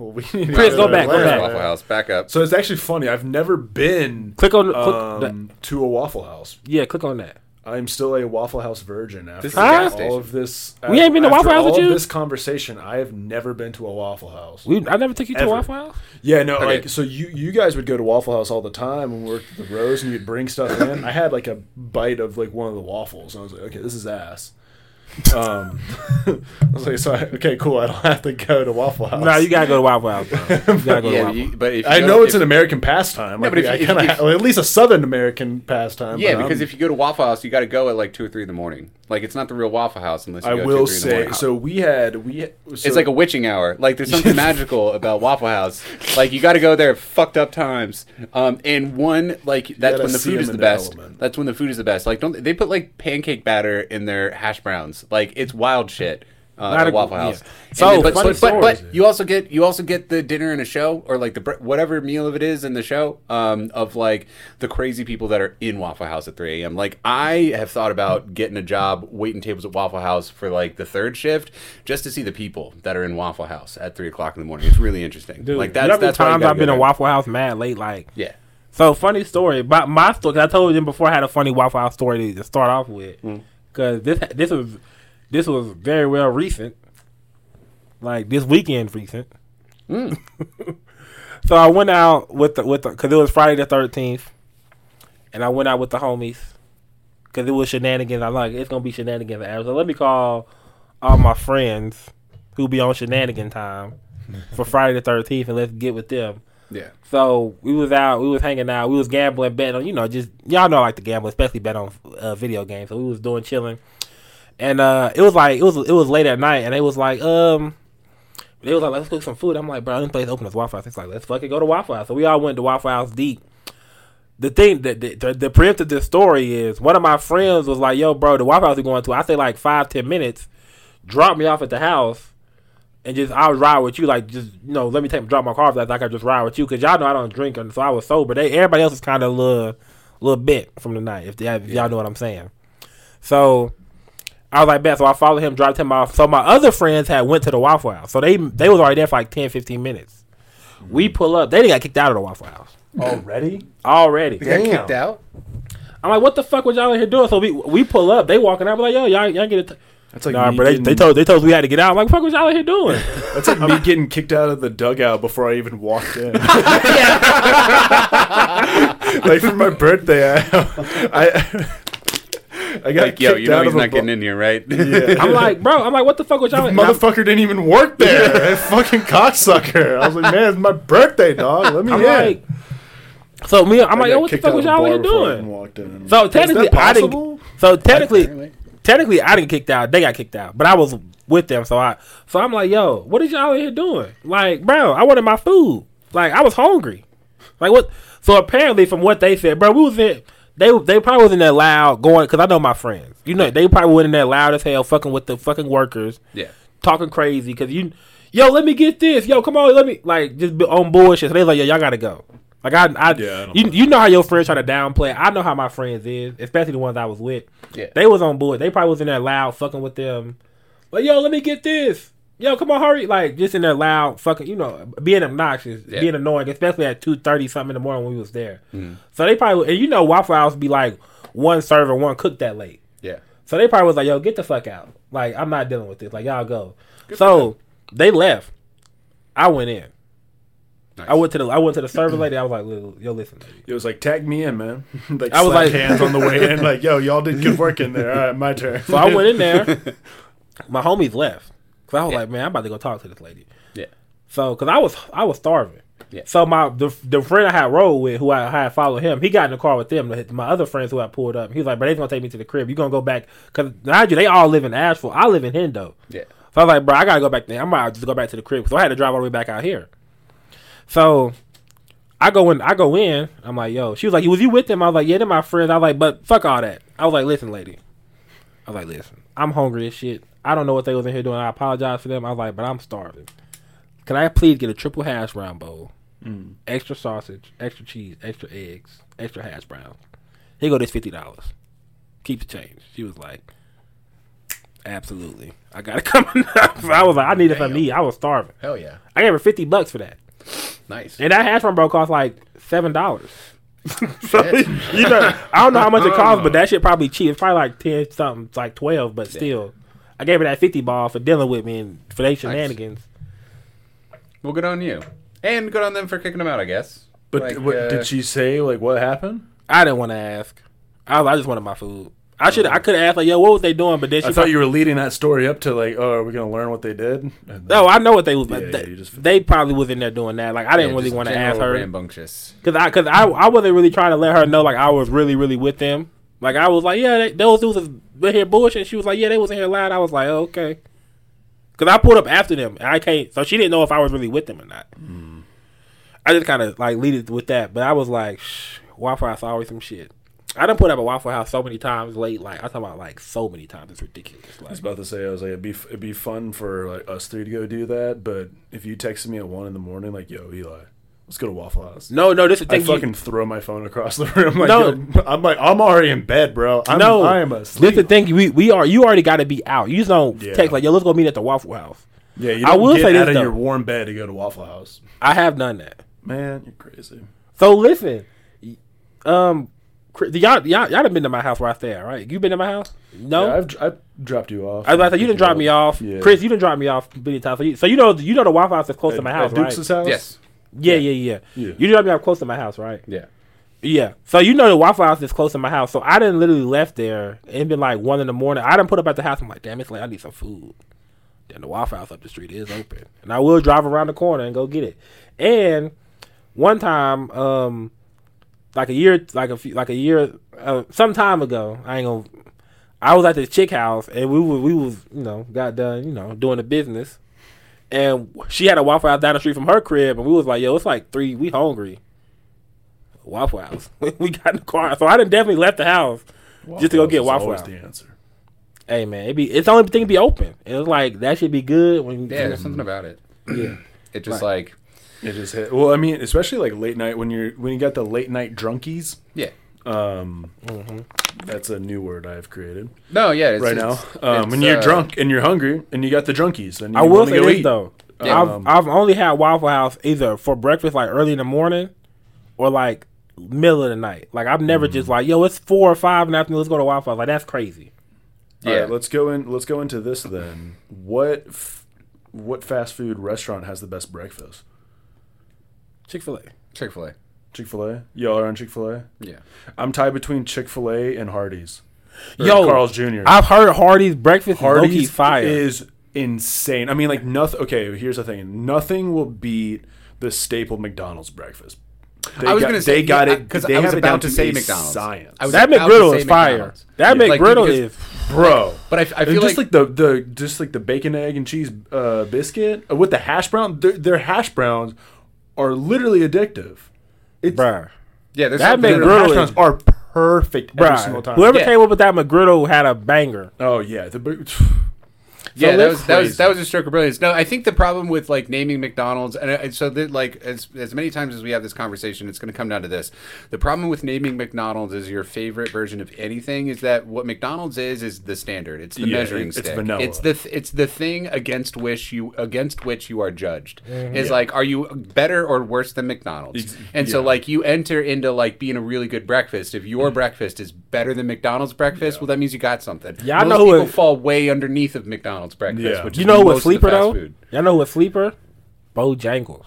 Well, we need to Chris, go back, go Atlanta. back. Waffle House. Back up. So it's actually funny. I've never been Click on, click, um, to a Waffle House. yeah, click on that. I'm still a Waffle House virgin after This is a all gas station. of this. We ain't been to after Waffle House with all of you? This conversation, I have never been to a Waffle House. We, I never took you to Ever. a Waffle House. Yeah, no, Okay. like so you you guys would go to Waffle House all the time and work the rows and you'd bring stuff in. I had like a bite of like one of the waffles and I was like, okay, this is ass. Um, I was like, so I, okay, cool. I don't have to go to Waffle House. No, you gotta go to Waffle House. Bro. You gotta go to Yeah, Waffle. you, but I go- know it's if- an American pastime. Like, but if I you- kind of if- ha- well, at least a Southern American pastime. Yeah, but because I'm- if you go to Waffle House, you got to go at like two or three in the morning. Like it's not the real Waffle House unless you I go will two or three in the say, morning. so we had we. So, it's like a witching hour. Like there's something magical about Waffle House. Like you got to go there at fucked up times. Um, and one like that's when the food is the the best. element. That's when the food is the best. Like don't they put like pancake batter in their hash browns? Like it's wild shit. Uh, Not at a- Waffle yeah. House. So, then- but, but, but, but you also get you also get the dinner and a show or like the whatever meal of it is in the show um, of like the crazy people that are in Waffle House at 3 a.m. Like I have thought about getting a job waiting tables at Waffle House for like the third shift just to see the people that are in Waffle House at three o'clock in the morning. It's really interesting. Dude, like you that's know how many that's times I've been go in. Waffle House mad late. Like, Yeah. so funny story about my story. 'cause I told you before I had a funny Waffle House story to start off with. Mm. Because this this was this was very well recent. Like this weekend recent. Mm. so I went out with the with the because it was Friday the thirteenth, and I went out with the homies because it was shenanigans. I'm like, it's gonna be shenanigans. So let me call all my friends who be on shenanigan time for Friday the thirteenth, and let's get with them. Yeah. So we was out, we was hanging out, we was gambling, betting on, you know, just y'all know I like to gamble, especially bet on uh, video games. So we was doing chilling, and uh, it was like it was it was late at night, and it was like um, they was like let's cook some food. I'm like, bro, this place open as Waffle House. It's like let's fucking go to Waffle House. So we all went to Waffle House deep. The thing that the, the, the preempt of this story is one of my friends was like, yo, bro, the Waffle House we going to. I say like five ten minutes. Drop me off at the house and just I'll ride with you. Like just you know, let me take drop my car off. That I could just ride with you because y'all know I don't drink, and so I was sober. They everybody else is kind of a little, little bit from the night. If, they, if y'all know what I'm saying. So I was like, bet. So I followed him, dropped him off. So my other friends had went to the Waffle House. So they they was already there for like 10, 15 minutes. We mm-hmm. pull up. They didn't got kicked out of the Waffle House already. already. Got Damn. kicked out. I'm like, what the fuck was y'all in here doing? So we we pull up. They walking out. I'm like, yo, y'all y'all get it. T-. That's like Nah, me bro. They, getting, they told they told us we had to get out. I'm like, what the fuck was y'all in here doing? That's like me getting kicked out of the dugout before I even walked in. like for my birthday, I I, I got Like yo, kicked you know out he's not bu- getting in here, right? Yeah. I'm like, bro. I'm like, what the fuck was y'all? in? Motherfucker didn't even work there. That fucking cocksucker. I was like, man, it's my birthday, dog. Let me I'm in. like, so me, I'm I like, yo, what the fuck was y'all here bar before I even doing? walked in. So Is technically, that I didn't. possible? So technically, Apparently. Technically, I didn't kicked out. They got kicked out, but I was with them. So I, so I'm like, yo, what is y'all here doing? Like, bro, I wanted my food. Like, I was hungry. Like what? So apparently, from what they said, bro, we was in. They they probably wasn't that loud going because I know my friends. You know, they probably wasn't that loud as hell, fucking with the fucking workers. Yeah. talking crazy because you, yo, let me get this, yo, come on, let me like just be on bullshit. So they like, yo, y'all gotta go. Like I, I, Yeah, I don't you, know. you know how your friends try to downplay. I know how my friends is, especially the ones I was with. Yeah. they was on board. They probably was in there loud, fucking with them. Like, yo, let me get this. Yo, come on, hurry! Like just in there loud, fucking, you know, being obnoxious, Yeah. being annoying, especially at two thirty something in the morning when we was there. Mm-hmm. So they probably, and you know, Waffle House be like one server, one cook that late. Yeah. So they probably was like, "Yo, get the fuck out! Like, I'm not dealing with this. Like, y'all go." so they left. I went in. Nice. I went to the I went to the server lady. I was like, "Yo, yo, listen, lady. It was like tag me in, man. like I was like- hands on the way in, like yo, y'all did good work in there. All right, my turn. So I went in there. My homies left. Cause I was like, "Man, I'm about to go talk to this lady." Yeah. So, cause I was I was starving. Yeah. So my the, the friend I had rode with, who I had followed him, he got in the car with them. My other friends who I pulled up, he was like, "But they gonna take me to the crib. You gonna go back? Cause mind you, they all live in Asheville. I live in Hendo. Yeah. So I was like, bro, I gotta go back there. I might just go back to the crib. So I had to drive all the way back out here. So I go in. I go in. I'm like, yo. She was like, was you with them? I was like, yeah, they're my friends. I was like, but fuck all that. I was like, listen, lady. I was like, listen, I'm hungry as shit. I don't know what they was in here doing. I apologize for them. I was like, but I'm starving. Can I please get a triple hash brown bowl, mm. extra sausage, extra cheese, extra eggs, extra hash browns? Here go this fifty dollars. Keep the change. She was like, absolutely. I gotta come. so I was like, I need it for me. I was starving. Hell yeah. I gave her fifty bucks for that, Nice. and that hash brown bowl cost like seven dollars. so you know, I don't know how much it costs, but that shit probably cheap. It's probably like ten something, it's like twelve, but still, I gave her that fifty ball for dealing with me and for they shenanigans. Well, good on you, and good on them for kicking them out. I guess. But Like, what, uh, did she say like what happened? I didn't want to ask. I, was, I just wanted my food. I should I could have asked like, yo, what was they doing? But then she I thought you were leading that story up to like, oh, are we gonna learn what they did? And then- No, I know what they was. but Yeah, they, you just- they probably was in there doing that. Like I didn't Yeah, really want to ask her Rambunctious. because I because I I wasn't really trying to let her know like I was really really with them. Like I was like, yeah, they, those dudes was in here bullshit. And she was like, yeah, they was in here loud. I was like, oh, okay. Because I pulled up after them, and I can't. So she didn't know if I was really with them or not. Hmm. I just kind of like lead it with that, but I was like, Shh, Waffle House always some shit. I done put up a Waffle House so many times late. Like I talk about like so many times, it's ridiculous. I was about to say, I was like, it'd be it'd be fun for like us three to go do that. But if you texted me at one in the morning, like, yo, Eli, let's go to Waffle House. no, no, this is the I thing. you- fucking throw my phone across the room. Like, No. yo, I'm like, I'm already in bed, bro. I'm, no, I am asleep. This the thing. We we are. You already got to be out. You just don't Yeah. text like, yo, let's go meet at the Waffle House. yeah, you I will get say this, out of though. your warm bed to go to Waffle House. I have done that. Man, you're crazy. So listen, um, y'all y'all y'all done been to my house right there, stay right? You been to my house? No. Yeah, I've, I've dropped you off. I was about to say you didn't drop me off, Yeah. Chris. You didn't drop me off many times. So you, so you know you know the Waffle House is close to my at house, right? Dukes' house? Yes. Yeah, yeah, yeah, Yeah. You dropped me off close to my house, right? Yeah. Yeah. So you know the Waffle House is close to my house. So I didn't literally left there. It been like one in the morning. I didn't put up at the house. I'm like, damn, it's late. I need some food. Then the Waffle House up the street is open, and I will drive around the corner and go get it. And one time, um, like a year, like a few, like a year, uh, some time ago, I ain't gonna. I was at the chick house, and we was we was you know got done you know doing the business, and she had a Waffle House down the street from her crib, and we was like, yo, it's like three, we hungry. Waffle House. we got in the car, so I done definitely left the house just to go House get is Waffle always House. the answer. Hey man, it be it's the only thing to be open. It was like that should be good when Yeah, there's something about it. yeah. It just Right. like It just hit. Well, I mean, especially like late night when you're when you got the late night drunkies. yeah. Um, Mm-hmm. that's a new word I've created No, yeah. It's, right now. it's- Um, when you're uh, drunk and you're hungry and you got the drunkies, then you I will say go this eat. though. Yeah. Um, I've I've only had Waffle House either for breakfast like early in the morning or like middle of the night. Like I've never just Mm. like, yo, it's four or five in the afternoon, let's go to Waffle House. Like that's crazy. Yeah. right, let's go in. Let's go into this then. What f- what fast food restaurant has the best breakfast? Chick fil A. Chick Fil A. Chick Fil A. Y'all are on Chick Fil A. Yeah. I'm tied between Chick Fil A and Hardee's. Or Yo, Carl's Jr. I've heard Hardee's breakfast Hardee's is fire. is insane. I mean, like nothing. Okay, here's the thing. Nothing will beat the staple McDonald's breakfast. They I was got, gonna say they got yeah, it 'cause they I was have it about down to to say a McDonald's. Science, I was that McGriddle is fire. McDonald's. That Yeah. McGriddle because- is bro. But I, I And feel just like, like, the the just like the bacon egg and cheese uh, biscuit uh, with the hash brown. Their, their hash browns are literally addictive. It's bruh. yeah, there's that something- their McGriddle hash browns are perfect every single time. Whoever Yeah. came up with that McGriddle had a banger. oh yeah, the big- Yeah, that it's was that was that was a stroke of brilliance. No, I think the problem with like naming McDonald's, and, uh, and so that like as as many times as we have this conversation, it's going to come down to this. The problem with naming McDonald's as your favorite version of anything is that what McDonald's is is the standard. It's the Yeah, measuring it- it's stick. vanilla. It's the th- it's the thing against which you against which you are judged. Mm-hmm. Is like, are you better or worse than McDonald's? Ex- and so like you enter into like being a really good breakfast. If your breakfast is better than McDonald's breakfast, well, that means you got something. Yeah, I know who people it- fall way underneath of McDonald's breakfast, Yeah. which You is know what sleeper though? food. Y'all know what sleeper? Bojangles.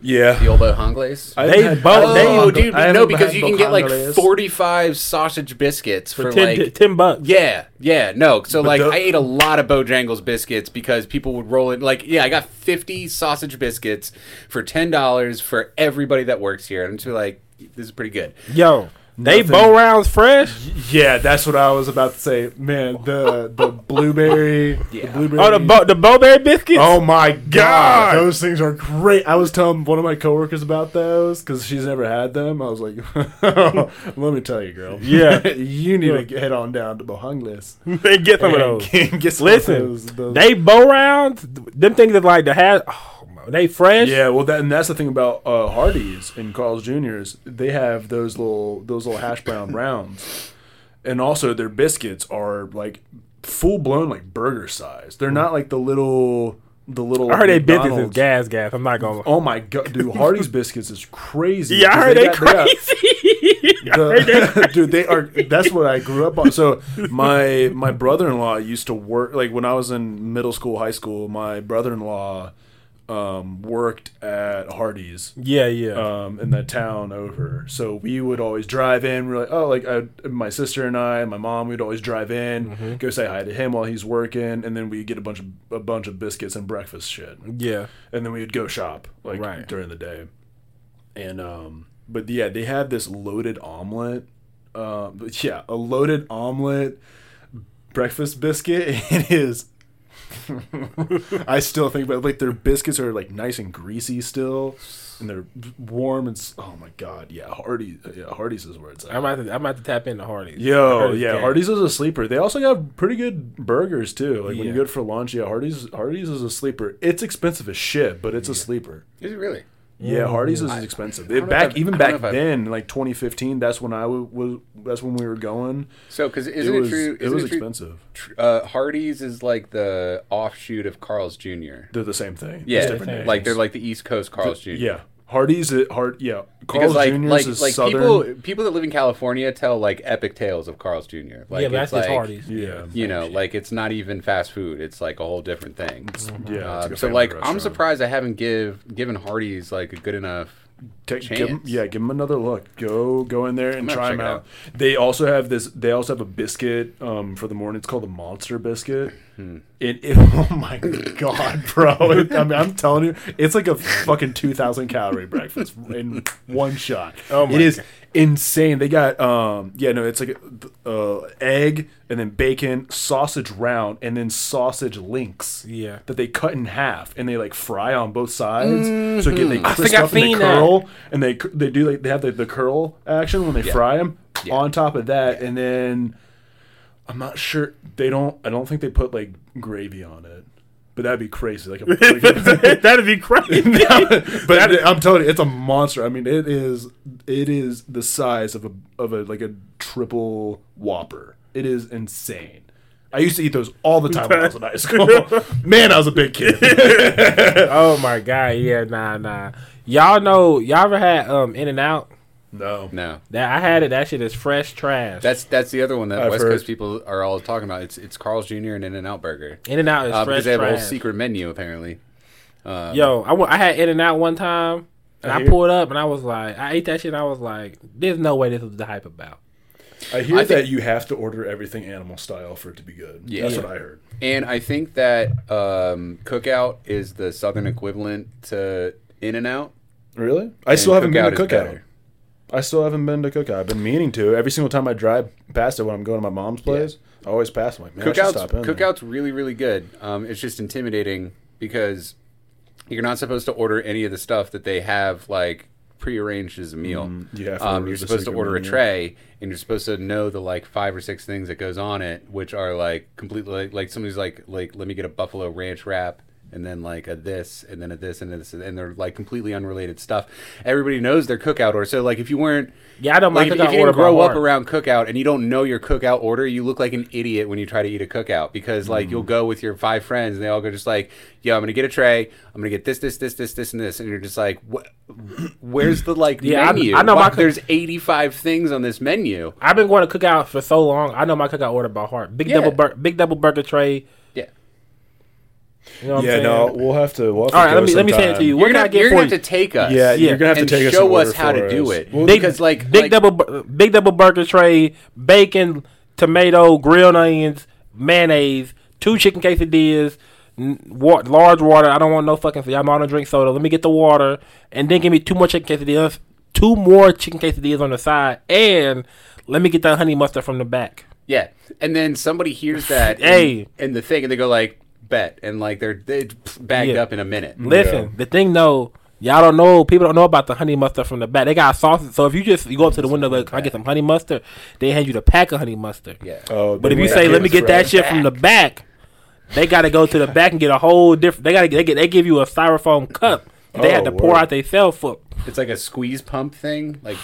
yeah. The old Bojangles. I They haven't had- bo- I Oh, haven't dude, I no, because you can get like 45 sausage biscuits for, For ten, like. ten bucks. Yeah, yeah, no. So like, the- I ate a lot of Bojangles biscuits because people would roll it. Like, yeah, I got fifty sausage biscuits for ten dollars for everybody that works here, and I'm just like, this is pretty good. Yo, they Nothing. Bo-Rounds fresh. Yeah, that's what I was about to say. Man, the the blueberry, Yeah. the blueberry. Oh, the bo- the Bo-Berry biscuits. Oh my god, God. those things are great. I was telling one of my coworkers about those because she's never had them. I was like, "Let me tell you, girl. Yeah. you need to head on down to Bohungles. they get some of those. Get, get some Listen, of those, those- they Bo-Rounds. Them things that like the hat. Oh, my- they fresh. Yeah, well, that, and that's the thing about uh, Hardee's and Carl's Jr.'s. They have those little those little hash brown rounds, and also their biscuits are like full blown like burger size. They're not like the little the little. I heard they business is gas gas. I'm not gonna. Oh my god, dude! Hardee's biscuits is crazy. yeah, I heard they, got- got- crazy. They- the- dude, they are. That's what I grew up on. So my my brother in law used to work like when I was in middle school, high school. My brother in law um, worked at Hardee's Yeah, yeah. um, in that town over. So we would always drive in. We're like, oh, like I, my sister and I, and my mom, we'd always drive in, Mm-hmm. go say hi to him while he's working, and then we get a bunch of a bunch of biscuits and breakfast shit, yeah. and then we'd go shop like Right. during the day. And um, but yeah, they have this loaded omelet. Uh, but yeah, a loaded omelet breakfast biscuit. It is. I still think about like their biscuits are like nice and greasy still, and they're warm and s- oh my god, yeah, Hardee's, yeah, Hardee's is where it's at. I'm about to I'm about to tap into Hardee's. Yo, heard it's yeah, good. Hardee's is a sleeper. They also got pretty good burgers too. Like when you Yeah. go for lunch, yeah, Hardee's Hardee's is a sleeper. It's expensive as shit, but it's a sleeper. Is it really? Yeah, Hardee's is expensive. don't back I've- even I don't know back then, like 2015, that's when I was, was that's when we were going. So, because It isn't it, was true? it Isn't was it true? expensive. tr- Uh, Hardee's is like the offshoot of Carl's Jr. They're the same thing. Yeah, Just different like they're like the East Coast Carl's Jr. yeah. Hardee's it hard yeah. Because Carl's like Jr.'s like is like southern. people people that live in California tell like epic tales of Carl's Jr. Like yeah, but it's that's like Hardee's. yeah. you know like it's not even fast food. It's like a whole different thing. Yeah. it's Um, like so family like I'm surprised I haven't give given Hardee's like a good enough. Take, give 'em- chance. yeah, give them another look. Go go in there and try them out. out. They also have this. They also have a biscuit um, for the morning. It's called the Monster Biscuit. Hmm. It, it oh my god, bro! It- I mean, I'm telling you, it's like a fucking two thousand calorie breakfast in one shot. Oh my it is God. insane. They got um yeah no, it's like uh, egg and then bacon, sausage round, and then sausage links. Yeah. that they cut in half and they like fry on both sides. So again, they Mm-hmm. Crisp I've up and they that. curl and they they do like they have the, the curl action when they Yeah. fry them Yeah. on top of that, and then I'm not sure they don't. I don't think they put like gravy on it, but that'd be crazy. Like, a, like a- That'd be crazy. but I'm telling you, it's a monster. I mean, it is it is the size of a of a like a triple Whopper. It is insane. I used to eat those all the time when I was in high school. Man, I was a big kid. oh my god, yeah, nah, nah. Y'all know, y'all ever had um In and Out? No, No, That I had it. That shit is fresh trash. that's that's the other one that I've West heard. Coast people are all talking about. It's it's Carl's Jr. and In and Out Burger In and Out is uh, fresh because they have a whole secret menu apparently. Um, Yo, I, I had In and Out one time, and I I, pulled up, and I was like, I ate that shit, and I was like, there's no way this was the hype about. I hear I think- that you have to order everything animal style for it to be good. Yeah. That's what I heard. And I think that um, Cookout is the southern equivalent to In and Out. Really? I still haven't been to is Cookout. I still haven't been to Cookout. I've been meaning to. Every single time I drive past it when I'm going to my mom's place, I always pass. I'm like, man, I Cookout's, stop in. there. Cookout's really, really good. Um, it's just intimidating because you're not supposed to order any of the stuff that they have like prearranged as a meal. Mm, yeah, um, you're supposed to order a tray, and you're supposed to know the like five or six things that goes on it, which are like completely like, like somebody's like like let me get a buffalo ranch wrap. And then like a this, and then a this, and a this, and they're like completely unrelated stuff. Everybody knows their cookout order. So like, if you weren't Yeah, I know my like if, if you didn't grow up heart. around cookout and you don't know your cookout order, you look like an idiot when you try to eat a cookout because like Mm. you'll go with your five friends and they all go just like, "Yo, I'm gonna get a tray. I'm gonna get this, this, this, this, this, and this," and you're just like, "What? Where's the like Yeah, I- I know Why- my cook- there's 85 things on this menu." I've been going to cookout for so long. I know my cookout order by heart. Big Yeah. double, bur- big double burger tray. Yeah, You know what yeah, I'm saying? no, we'll have to. We'll have to All right, go let me let me say it to you. you're What can gonna, I get you're gonna you? have to take us. Yeah, Yeah. you're gonna have to and take us show and us how to do us. it. Well, big, because, like- big like- double bur- big double burger tray, bacon, tomato, grilled onions, mayonnaise, two chicken quesadillas, n- wa- large water. I don't want no fucking. Y'all know I don't drink soda. Let me get the water, and then give me two more chicken quesadillas, two more chicken quesadillas on the side, and let me get that honey mustard from the back. Yeah, and then somebody hears that Hey. in, in the thing, and they go like, "Bet," and like they're they bagged Yeah. up in a minute. Listen, Yeah. the thing though, y'all don't know. People don't know about the honey mustard from the back. They got sauces. So if you just you go up to the window, like, I get some honey mustard?" They hand you the pack of honey mustard. Yeah. Oh, But if you say, "Let me get that fresh. shit from the back," they got to go to the back and get a whole different. They got to they get they give you a styrofoam cup. They had Oh, to pour word. out they sell for. It's like a squeeze pump thing. Like,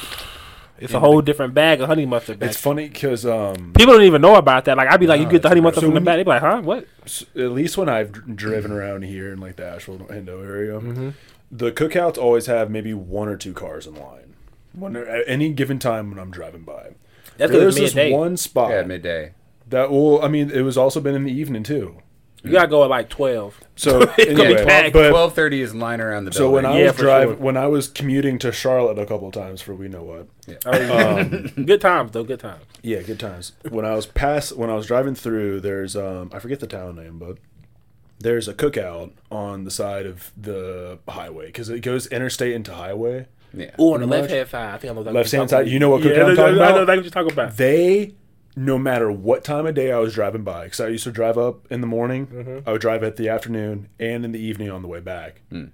It's a whole different bag of honey mustard. Back. It's funny because um, People don't even know about that. Like I'd be like, "You get the honey mustard So from the when back." They be like, "Huh? What?" s- at least when I've driven around here in like the Asheville Hendo area, Mm-hmm. the cookouts always have maybe one or two cars in line. When at any given time when I'm driving by, That's there's this midday. one spot yeah, midday. that well, I mean, it was also been in the evening too. You gotta go at like twelve. So It's gonna be anyway, packed. but Twelve thirty is line around the so when building. I Yeah, was for driving, sure. when I was commuting to Charlotte a couple of times for we know what. Oh, yeah. good times though. Good times. Yeah, good times. When I was past, when I was driving through, there's um, I forget the town name, but there's a cookout on the side of the highway because it goes interstate into highway. yeah. Oh, on the left hand side. I think I know exactly Left hand side, you know what about. cookout I'm talking I know about? what you're talking about. They, no matter what time of day I was driving by, because I used to drive up in the morning, Mm-hmm. I would drive at the afternoon and in the evening on the way back. Hmm.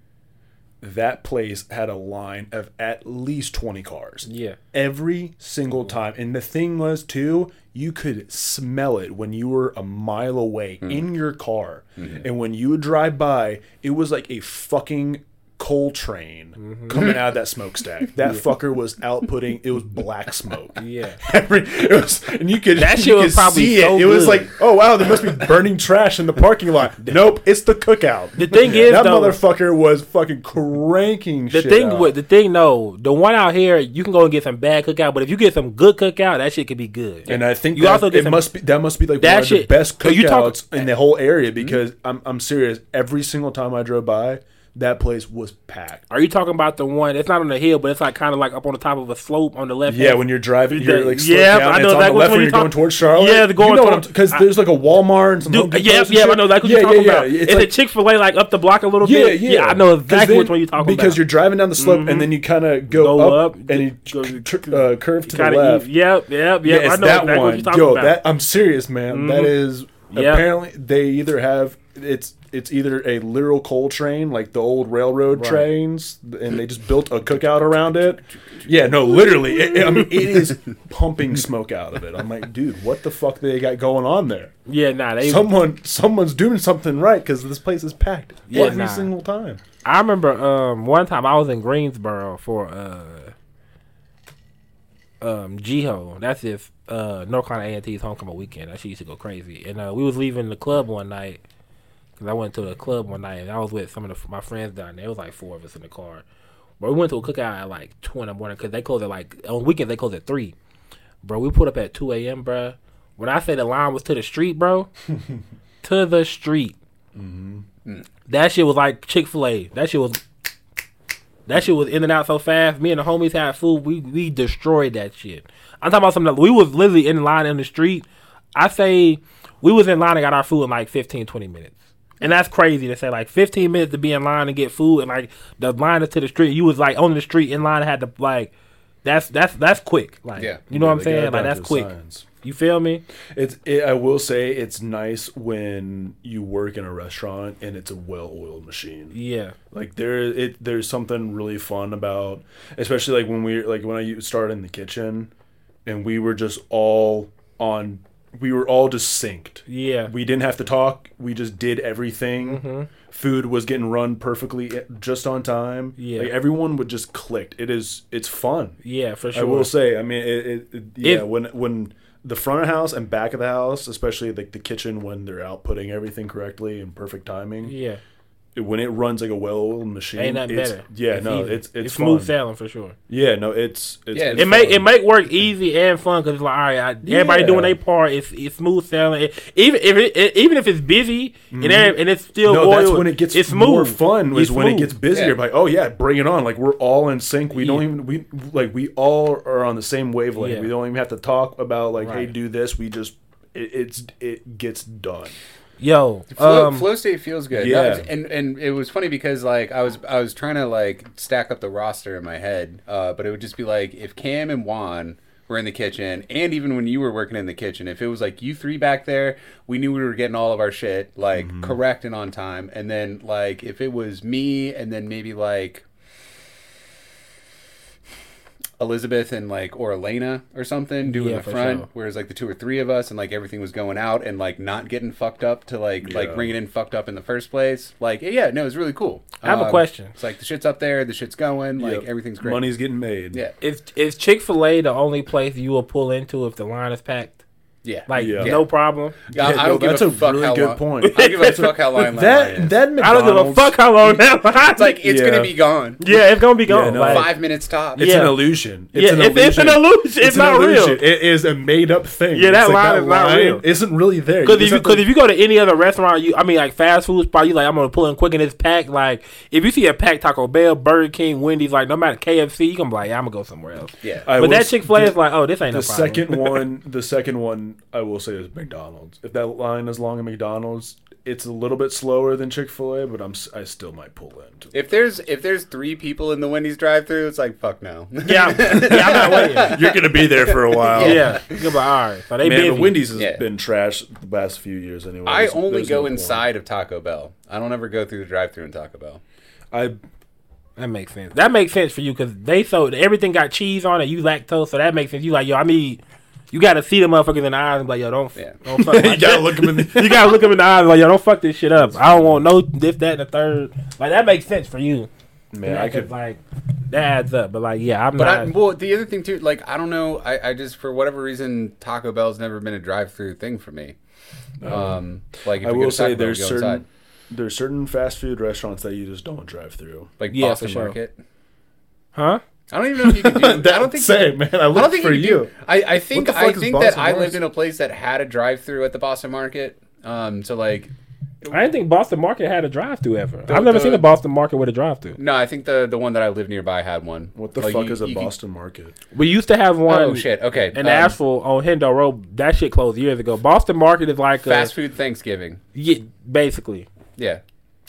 That place had a line of at least 20 cars. Yeah. Every single time. And the thing was, too, you could smell it when you were a mile away hmm. in your car. Mm-hmm. And when you would drive by, it was like a fucking coal train mm-hmm. coming out of that smokestack. That fucker was outputting, it was black smoke. Yeah. Every, it was, and you could That shit you was probably see so it. It was like, oh wow, there must be burning trash in the parking lot. Nope, it's the cookout. The thing is, that though- motherfucker was fucking cranking. The shit thing out. the thing though, the one out here, you can go and get some bad cookout, but if you get some good cookout, that shit could be good. and I think you that, also get it some- must be that must be like That one of the shit- best 'cause you talk- cookouts in the whole area because I'm I'm serious. Every single time I drove by, that place was packed. Are you talking about the one? It's not on the hill, but it's like kind of like up on the top of a slope on the left. Yeah, hand. when you're driving, you're like Yeah, down. I know it's on the left one when you're you're going talking- towards Charlotte. Yeah, the going you know toward- because there's like a Walmart and some Dude, Depots yeah, yeah. I know that's what yeah, you're talking yeah, about. Yeah. It's, like, a Chick Fil A like up the block a little Yeah, bit. yeah. yeah, I know exactly then- which one you're talking because about. Because you're driving down the slope and then you kind of go, Go up, and you go- tr- tr- uh, curve to the left. Yep, yep, Yeah, yep. it's I know that one. you're Yo, that I'm serious, man. That is apparently they either have it's it's either a literal coal train like the old railroad Right. trains, and they just built a cookout around it. Yeah, no, literally. It, it- I mean, it is pumping smoke out of it. I'm like, dude, what the fuck they got going on there? yeah, nah. They, Someone, some's doing something right because this place is packed Yeah, every nah. single time. I remember um, one time I was in Greensboro for uh, um, GHOE. That's if uh, North Carolina A&T's homecoming weekend. That shit used to go crazy. And uh, we was leaving the club one night because I went to the club one night and I was with some of the, my friends down there. It was like four of us in the car. But we went to a cookout at like two in the morning because they close at like on weekends they close at three. Bro, we put up at two a.m. Bro. When I say the line was to the street, bro, to the street. Mm-hmm. That shit was like Chick Fil A. That shit was that shit was in and out so fast. Me and the homies had food. We we destroyed that shit. I'm talking about something. That, we was literally in line in the street. I say we was in line and got our food in like 15, 20 minutes. And that's crazy to say like 15 minutes to be in line and get food and like the line is to the street. You was like on the street in line and had to like that's that's that's quick. Like Yeah. you know what I'm Yeah, they got saying? it Like that's quick. science. You feel me? It's. It, I will say it's nice when you work in a restaurant and it's a well-oiled machine. Yeah. Like there, it there's something really fun about, especially like when we like when I started in the kitchen, and we were just all on. We were all just synced. Yeah. We didn't have to talk. We just did everything. Mm-hmm. Food was getting run perfectly, eh, just on time. Yeah. like everyone would just clicked. It is. It's fun. Yeah, for sure. I will say. I mean, it. it, it yeah. If- when when the front of the house and back of the house, especially like the kitchen, when they're outputting everything correctly and perfect timing, Yeah. It- when it runs like a well-oiled machine, Ain't nothing it's, better. Yeah, It's no, easy. it's it's, smooth sailing for sure. Yeah, no, it's it's, Yeah, it's It make fun. it make work easy and fun because it's like all right, I, everybody Yeah. doing their part. It's it's smooth sailing. It- even if it, it- even if it's busy and every- and it's still Mm-hmm. No, that's when it gets it's more smooth. fun. Is It's when it gets busier. Yeah. Like, oh yeah, bring it on. Like we're all in sync. We don't even we like we all are on the same wavelength. Yeah. We don't even have to talk about like, hey, do this. We just it, it's it gets done. Yo, Flow, um, flow state feels good. yeah. It's- and and it was funny because like I was I was trying to like stack up the roster in my head, uh, but it would just be like if Cam and Juan were in the kitchen, and even when you were working in the kitchen, if it was like you three back there, we knew we were getting all of our shit like Mm-hmm. correct and on time, and then like if it was me and then maybe like. Elizabeth and like or Elena or something doing Yeah, the front, sure. whereas like the two or three of us and like everything was going out and like not getting fucked up to like like bringing in fucked up in the first place. Like yeah, no, it was really cool. I have a Um, question. It's like the shit's up there, the shit's going, like Yep. everything's great. Money's getting made. Yeah. is is Chick Fil A the only place you will pull into if the line is packed? Yeah. Like Yeah. no problem. Yeah, I no, don't give that's a, a fuck really how good long. point. I don't give a fuck how long line that is. that I don't give a fuck how long that line. It's like it's Yeah. gonna be gone. yeah, it's gonna be gone. no. like, Five minutes tops. It's Yeah. an illusion. yeah, it's, it's an illusion. It's, an not illusion. real. It is a made up thing. Yeah, that It's line is not real. Isn't really there. Because if you to- if you go to any other restaurant, you I mean like fast food spot, you like I'm gonna pull in quick in this pack. Like if you see a pack Taco Bell, Burger King, Wendy's, like no matter KFC, you can be like, I'm gonna go somewhere else. Yeah. I but that Chick Fil A is like, oh, this ain't no the second one, the second one, I will say is McDonald's. If that line is long at McDonald's, it's a little bit slower than Chick Fil A, but I'm I still might pull in. to- If there's if there's three people in the Wendy's drive-through, it's like fuck no. yeah, yeah, I'm not waiting. You're gonna be there for a while. Yeah, you're like, all right. So they Man, busy. but Wendy's has Yeah. been trash the past few years anyway. I There's- only there's go no point. inside of Taco Bell. I don't ever go through the drive-through in Taco Bell. I That makes sense. That makes sense for you because they so everything got cheese on it. You lactose, so that makes sense. You like yo, I need. You gotta see the motherfuckers in the eyes and be like, yo, don't, Yeah. don't fuck. you gotta look them in the. you gotta look them in the eyes and be like, yo, don't fuck this shit up. I don't want no this, that, and the third. Like that makes sense for you. Man, Yeah, I 'cause, could. like that adds up. But like, yeah, I'm But not. I, well, the other thing too, like I don't know, I, I just for whatever reason Taco Bell's never been a drive-through thing for me. Um, like if I we go will to say Bell, there's certain inside. there's certain fast food restaurants that you just don't drive through. like Yeah, Boston for sure. Market. huh? I don't even know if you can do. that. I don't think Same, man. I I look don't think for you. you. do. I, I think I think Boston that I lived in a place that had a drive-through at the Boston Market. Um, so like, I didn't think Boston Market had a drive through ever. The- I've never the- seen a Boston Market with a drive through. no, I think the the one that I lived nearby had one. What the Like, fuck you- is a you can- Boston Market? We used to have one. Oh shit. Okay. In um, Asheville on Hendo Road, that shit closed years ago. Boston Market is like a. fast a, food Thanksgiving. yeah, basically. Yeah.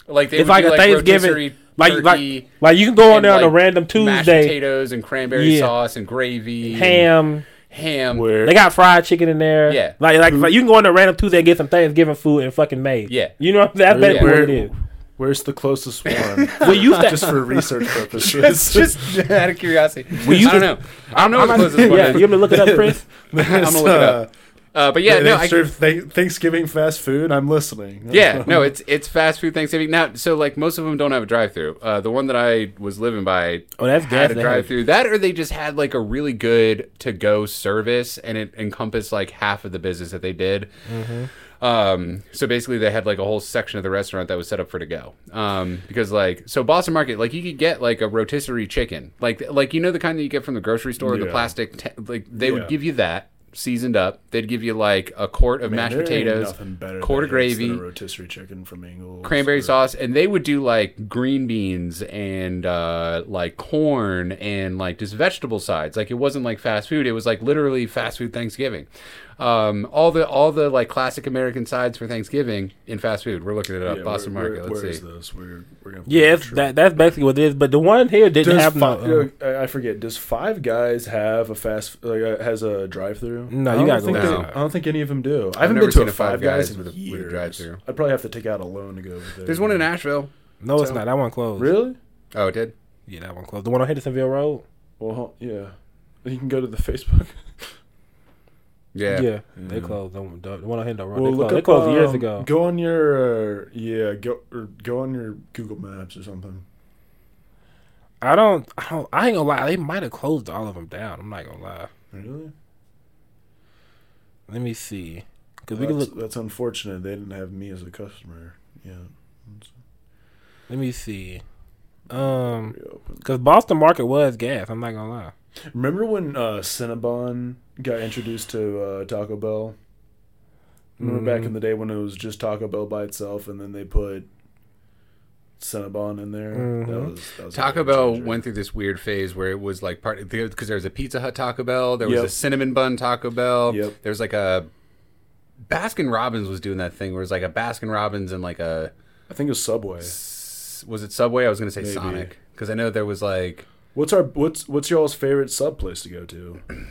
Like they It's would like do, a Thanksgiving, like turkey like like you can go on and, there on a like, random mashed Tuesday, potatoes and cranberry Yeah. sauce and gravy, and ham. ham. Where They got fried chicken in there. Yeah. like like, like you can go on a random Tuesday and get some Thanksgiving food and fucking May. Yeah. you know that's Where- basically what it where- is. Where's the closest one? We used to just for research purposes. It's just out of curiosity. We used I don't know. I don't know what the closest one yeah, is. you want me to look it up, Chris? I'm gonna look it up. Uh, Uh, but yeah, Yeah, no, they I, serve th- Thanksgiving fast food. I'm listening. yeah, no, it's it's fast food Thanksgiving now. So like most of them don't have a drive-through. Uh, the one that I was living by Oh, that's had gas. a drive-through. That or they just had like a really good to-go service, and it encompassed like half of the business that they did. Um, so basically, they had like a whole section of the restaurant that was set up for to go. Um, because like so Boston Market, like you could get like a rotisserie chicken, like like you know the kind that you get from the grocery store, the plastic, t- like they Yeah. would give you that seasoned up. They'd give you like a quart of Man, mashed potatoes, quart of gravy, a rotisserie chicken from Ingles. cranberry or- sauce, and they would do like green beans and uh, like corn and like just vegetable sides. Like it wasn't like fast food; it was like literally fast food Thanksgiving. Um, all the all the like classic American sides for Thanksgiving in fast food. We're looking it up. Yeah, Boston where, Market. Where, Let's where see. is this? We're, we're gonna Yeah, it's, that that's basically what it is. But the one here didn't Does have fi- no. uh, I forget. Does Five Guys have a fast like uh, has a drive through? No, you gotta go think they. I don't think any of them do. I haven't never been to seen a a Five Five Guys, Guys with a- with a drive-thru. I'd probably have to take out a loan to go over there. There's one in Asheville. no, it's not. That one closed. Really? Oh, it did. Yeah, that one closed. The one on Hendersonville Road. Well, huh, yeah. You can go to the Facebook. Yeah. Yeah, they closed. The one the one on Hendo Road. Well, they look closed, they up, years um, ago. Go on your uh, yeah, go or go on your Google Maps or something. I don't. I don't. I ain't gonna lie. They might have closed all of them down. I'm not gonna lie. Really? Let me see. Cause Well, we can that's, look. that's unfortunate. They didn't have me as a customer. Yeah. Let me see. Um, cause Boston Market was gas. I'm not gonna lie. Remember when uh, Cinnabon got introduced to uh, Taco Bell? Remember back Mm-hmm. in the day when it was just Taco Bell by itself, and then they put Cinnabon in there. That Mhm. was, that was Taco Bell changer. went through this weird phase where it was like part because there was a Pizza Hut Taco Bell, there was Yep. a cinnamon bun Taco Bell, Yep. was like a Baskin Robbins was doing that thing where it was like a Baskin Robbins and like a I think it was Subway. was it Subway? I was gonna say Maybe. Sonic because I know there was like What's our what's what's y'all's favorite sub place to go to?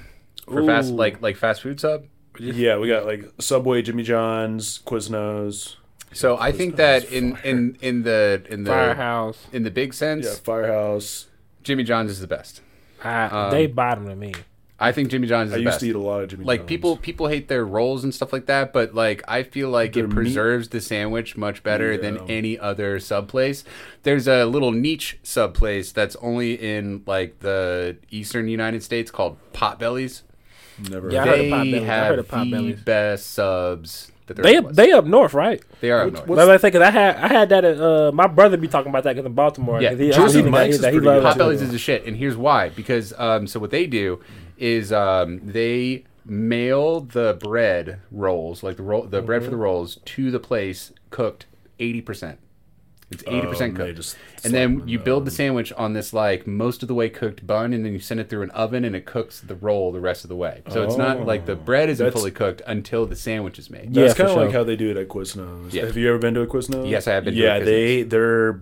for fast like like fast food sub. yeah, we got like Subway, Jimmy John's, Quiznos, So I think that in in in the in the Firehouse. in the big sense, yeah, Firehouse. Jimmy John's is the best. I, Um, they bottom to me. I think Jimmy John's is I the used best. to eat a lot of Jimmy like John's. people people hate their rolls and stuff like that but like i feel like Their it meat- preserves the sandwich much better than Yeah. any other sub place there's a little niche sub place that's only in like the eastern united states called potbellies Never. Yeah, I heard heard they of Potbellies. I have heard of the Potbellies. best subs that there They was. they up north, right? They are up Which- north. what's- But I think 'cause I had I had that. At, uh, my brother be talking about that because in Baltimore. Yeah, 'cause he, Jersey I mean, Mike's he, is he pretty good. it. Potbellies is a shit, and here's why. Because um, so what they do is um, they mail the bread rolls, like the roll, the bread Mm-hmm. for the rolls, to the place cooked eighty percent. It's eighty percent Um, cooked, and then you build the sandwich on this like most of the way cooked bun, and then you send it through an oven, and it cooks the roll the rest of the way. So it's not like the bread isn't Oh. That's- fully cooked until the sandwich is made. Yeah, That's for kind of like sure. how they do it at Quiznos. Yeah. Have you ever been to a Quiznos? Yes, I have been to Yeah, a they they're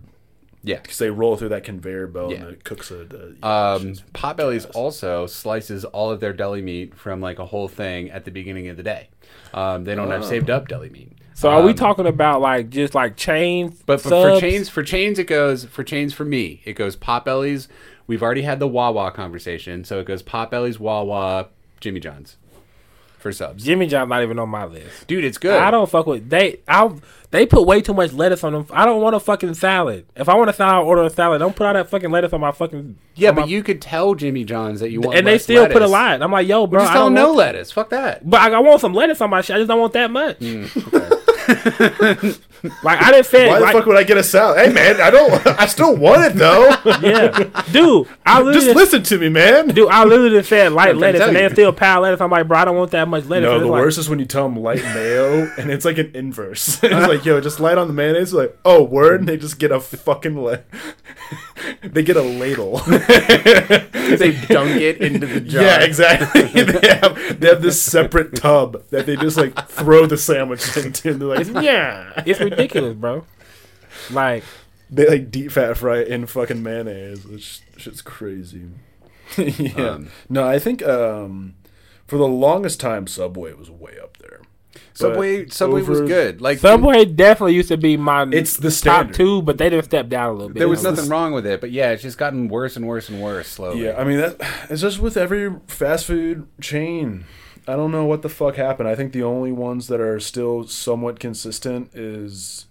Yeah. because they roll through that conveyor belt Yeah. and it cooks it. Uh, Um, Potbellies also slices all of their deli meat from like a whole thing at the beginning of the day. Um, they don't have saved up deli meat. So are we Um, talking about like just like chains? But, but for chains, for chains, it goes for chains. For me, it goes Potbellies. We've already had the Wawa conversation, so it goes Potbellies, Wawa, Jimmy John's for subs. Jimmy John's not even on my list. Dude, it's good. I don't fuck with they. I they put way too much lettuce on them. I don't want a fucking salad. If I want a salad, I'll order a salad. Don't put all that fucking lettuce on my fucking. Yeah, but my- you could tell Jimmy John's that you want, and they still put a lot. I'm like, yo, bro, Just I don't want- lettuce. Fuck that. But I, I want some lettuce on my shit. I just don't want that much. Mm, like I didn't say Why like, the fuck would I get a salad? Hey man, I don't. I still want it though. yeah, dude. I literally Just listen to me, man. Dude, I literally just said light I'm lettuce, and they still pile lettuce. I'm like, bro, I don't want that much lettuce. No, the like, worst is when you tell them light mayo, and it's like an inverse. it's like, yo, just light on the mayonnaise. Like, oh, word, and they just get a fucking la- they get a ladle. they dunk it into the jar. yeah, exactly. they have they have this separate tub that they just like throw the sandwich into. And they're like, yeah, It's ridiculous, bro. Like, they like deep fat fry it in fucking mayonnaise, which shit's crazy. yeah. Um, no, I think um, for the longest time, Subway was way up there. Subway, But Subway was good. Like Subway definitely used to be my It's the top two, but they didn't step down a little bit. There was nothing wrong with it, but yeah, it's just gotten worse and worse and worse slowly. Yeah, I mean that it's just with every fast food chain. I don't know what the fuck happened. I think the only ones that are still somewhat consistent is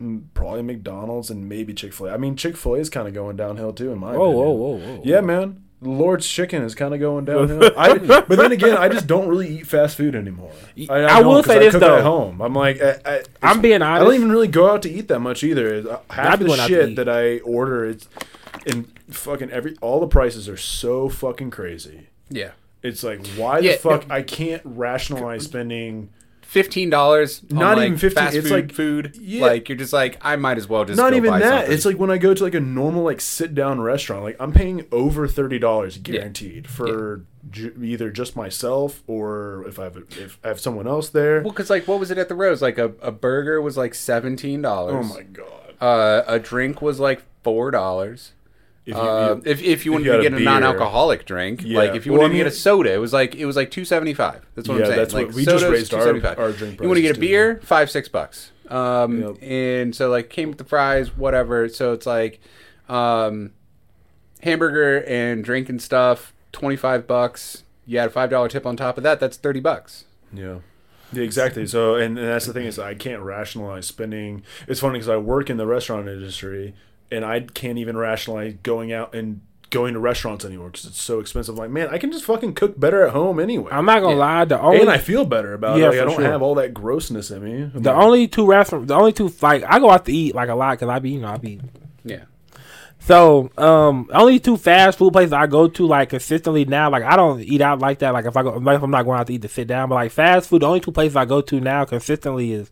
mm, probably McDonald's and maybe Chick Fil A. I mean, Chick Fil A is kind of going downhill too, in my Whoa, opinion. whoa, whoa, whoa. Yeah, man. Lord's Chicken is kind of going downhill. I, but then again, I just don't really eat fast food anymore. I, I will say I this, cook though. At home, I'm like, I, I, I'm being honest. I don't even really go out to eat that much either. Uh, I Half be the going shit that I order, it's and fucking every all the prices are so fucking crazy. yeah. It's like, why Yeah, the fuck no. I can't rationalize spending Fifteen dollars, Not like even 15, Fast it's food, like- food. Yeah. Like you're just like, I might as well just not even that. something. It's like when I go to like a normal like sit down restaurant, like I'm paying over thirty dollars guaranteed for ju- either just myself or if I have if I have someone else there. well, because like what was it at the Rose? Like a, a burger was like seventeen dollars. Oh my god! Uh, a drink was like four dollars. If Uh, if, if you wanted to get a beer. non-alcoholic drink, Yeah. like if you Well, wanted I to get a soda, it was like it was like two seventy five. That's what Yeah, I'm saying. that's what- like we just raised our- our drink You want to get a prices, too. beer, five six bucks. Um, Yep. and so like came with the fries, whatever. So it's like, um, hamburger and drink and stuff, twenty five bucks. You add a five dollar tip on top of that, that's thirty bucks. Yeah. Yeah, exactly. So, and, and that's the thing is, I can't rationalize spending. It's funny because I work in the restaurant industry, and I can't even rationalize going out and going to restaurants anymore because it's so expensive. Like, man, I can just fucking cook better at home anyway, I'm not gonna Yeah. lie. The only and I feel better about Yeah, it. Like, I don't sure. have all that grossness in me. the only two restaurants, the only two like I go out to eat like a lot because I be you know I be Yeah. So, um, only two fast food places I go to like consistently now. Like I don't eat out like that. Like if I go, like if I'm not going out to eat to sit down, but like fast food, the only two places I go to now consistently is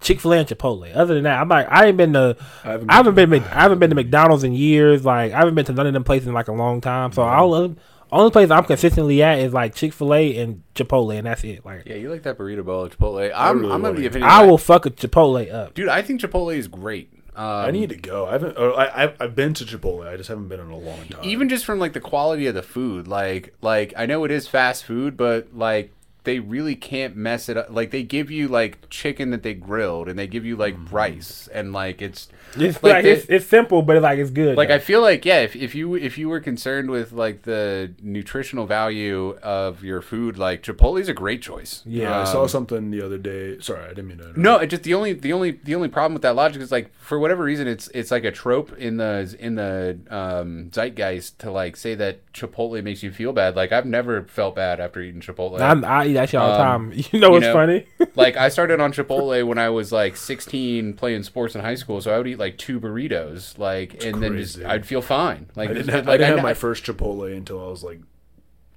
Chick Fil A and Chipotle. Other than that, I'm like I ain't been to, I haven't I haven't been, Mc- I haven't been to McDonald's in years. Like I haven't been to none of them places in like a long time. So all of only place I'm consistently at is like Chick Fil A and Chipotle, and that's it. Like Yeah, you like that burrito bowl at Chipotle. I'm, really I'm want of the it. opinion. I will fuck a Chipotle up. dude. I think Chipotle is great. Um, I need to go. I haven't. Oh, I, I've, I've been to Chipotle. I just haven't been in a long time. even just from like the quality of the food. Like, like I know it is fast food, but like they really can't mess it up. Like they give you like chicken that they grilled, and they give you like Mm-hmm. rice, and like it's It's Like like, the- it's, it's simple, but it's like it's good. like though. I feel like yeah, if, if you if you were concerned with like the nutritional value of your food, like Chipotle's a great choice. yeah. I saw Um, something the other day. Sorry, I didn't mean to. interrupt. No, it just the only the only the only problem with that logic is like for whatever reason it's it's like a trope in the in the um, zeitgeist to like say that Chipotle makes you feel bad. Like I've never felt bad after eating Chipotle. I, I eat that shit all the Um, time. You know what's know, funny? like I started on Chipotle when I was like 16 playing sports in high school, so I would eat like two burritos, like, and then just crazy. I'd feel fine. Like, I didn't, just- have, I didn't have I- my first Chipotle until I was like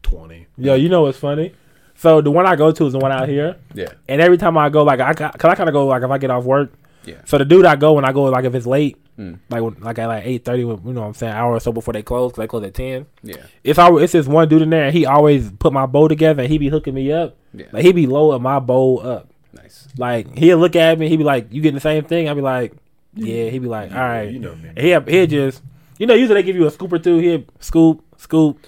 twenty. Yo, you know what's funny? So the one I go to is the one out here, yeah, and every time I go, like I, got- cause I kind of go like if I get off work. yeah, So the dude I go when I go, like if it's late, Mm. like when, like at like eight thirty, you know what I'm saying, hour or so before they close, 'cause they close at ten. yeah, It's always it's this one dude in there, and he always put my bowl together, and he be hooking me up. yeah. Like he be loading my bowl up. nice. Like he'll look at me, he be like, "You getting the same thing?" I be like, "Yeah." He be like, "All right." You know me. And he'll he'll just, you know, usually they give you a scoop or two. He'll scoop, scoop,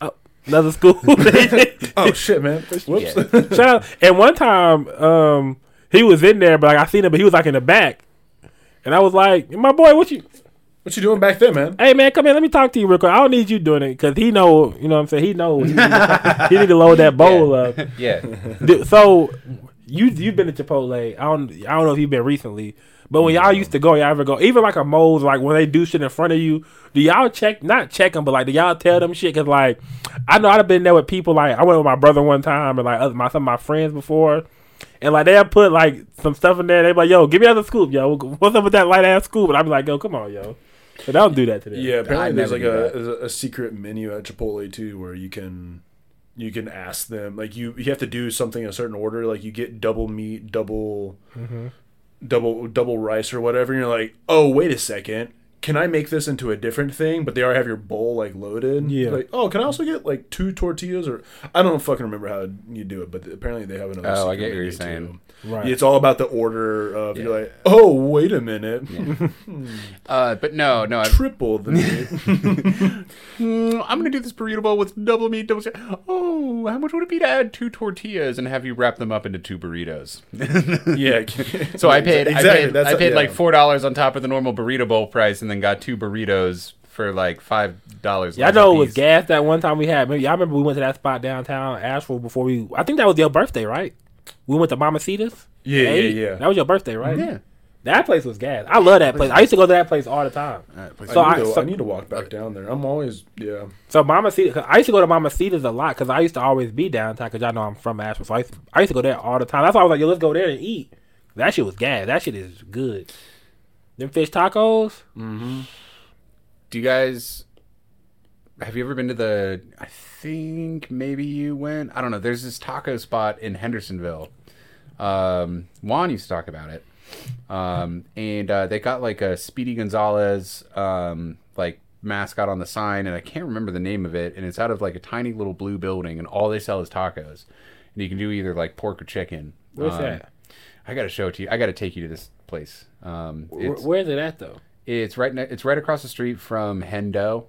oh, another scoop. Oh shit, man! Whoops. Yeah. Shout out. And one time, um, he was in there, but like I seen him, but he was like in the back, and I was like, "My boy, what you?" what you doing back there, man? Hey man, come here. Let me talk to you real quick. I don't need you doing it because he know. You know what I'm saying? He know. He, he need to load that bowl up. Yeah, so you you've been to Chipotle. I don't I don't know if you've been recently, but when y'all used to go, y'all ever go? Even like a Moe's, like when they do shit in front of you, do y'all check? Not check them, but like do y'all tell them shit? Cause like I know I've been there with people. Like I went with my brother one time and like other, my some of my friends before. And like they'll put like some stuff in there. They be like, "Yo, give me another scoop, yo. What's up with that light ass scoop?" And I'm like, "Yo, come on, yo." But I don't do that to them. Yeah, apparently I'd there's like a, there's a a secret menu at Chipotle too, where you can you can ask them like you you have to do something in a certain order. Like you get double meat, double double double rice or whatever. And you're like, oh wait a second, can I make this into a different thing? But they already have your bowl like loaded. Yeah. Like, oh, can I also get like two tortillas or I don't fucking remember how you do it, but apparently they have another. Oh, I get what you're saying. too. Right. It's all about the order of Yeah. you're like, oh wait a minute, uh, but no, no. I, triple the meat. mm, I'm gonna do this burrito bowl with double meat, double. Oh, how much would it be to add two tortillas and have you wrap them up into two burritos? yeah. So I paid, Exactly, I paid, that's I a- paid yeah. like four dollars on top of the normal burrito bowl price, and then got two burritos for like five dollars. Yeah, I know it was gas that one time we had. Maybe I remember we went to that spot downtown Asheville before we. I think that was your birthday, right? We went to Mamacita's. Yeah, yeah, yeah. That was your birthday, right? Yeah. That place was gas. I love that place. I used to go to that place all the time. So I, I, need to, so, I need to walk back down there. I'm always yeah. so Mamacita. 'cause I used to go to Mamacita's a lot because I used to always be downtown because y'all know I'm from Asheville. So I used, to, I used to go there all the time. That's why I was like, yo, let's go there and eat. That shit was gas. That shit is good. Them fish tacos. Mhm. Do you guys have you ever been to the? I think maybe you went. I don't know. There's this taco spot in Hendersonville. Um, Juan used to talk about it, um, and uh, they got like a Speedy Gonzalez um, like mascot on the sign, and I can't remember the name of it. And it's out of like a tiny little blue building, and all they sell is tacos. And you can do either like pork or chicken. Where's Um, that? I got to show it to you. I got to take you to this place. Um, Where, where's it at though? it's right. Ne- it's right across the street from Hendo.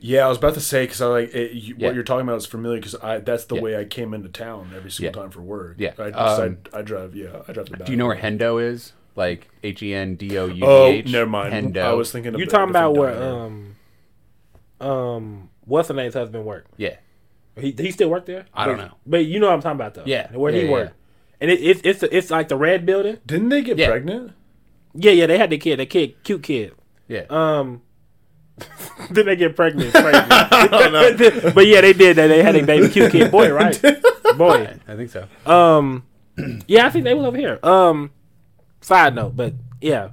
Yeah, I was about to say because I like it, you, Yeah. what you're talking about is familiar because I that's the Yeah. way I came into town every single Yeah. time for work. Yeah. I just Um, I, I drive. Yeah, I drive the. Do you know where Hendo is? Like H E N D O U G Oh, never mind. Hendo. I was thinking. of You a talking about different where um um what's the name's husband work? Yeah. He he still work there? I don't But- know. But you know what I'm talking about though. Yeah. Where Yeah, he yeah, worked. And it, it's it's it's like the red building. Didn't they get Yeah. pregnant? Yeah, yeah, they had the kid, the kid, cute kid. Yeah. Um Then they get pregnant. pregnant. but yeah, they did that. They had a baby cute kid boy, right? Boy. I think so. Um Yeah, I think they was over here. Um side note, but yeah.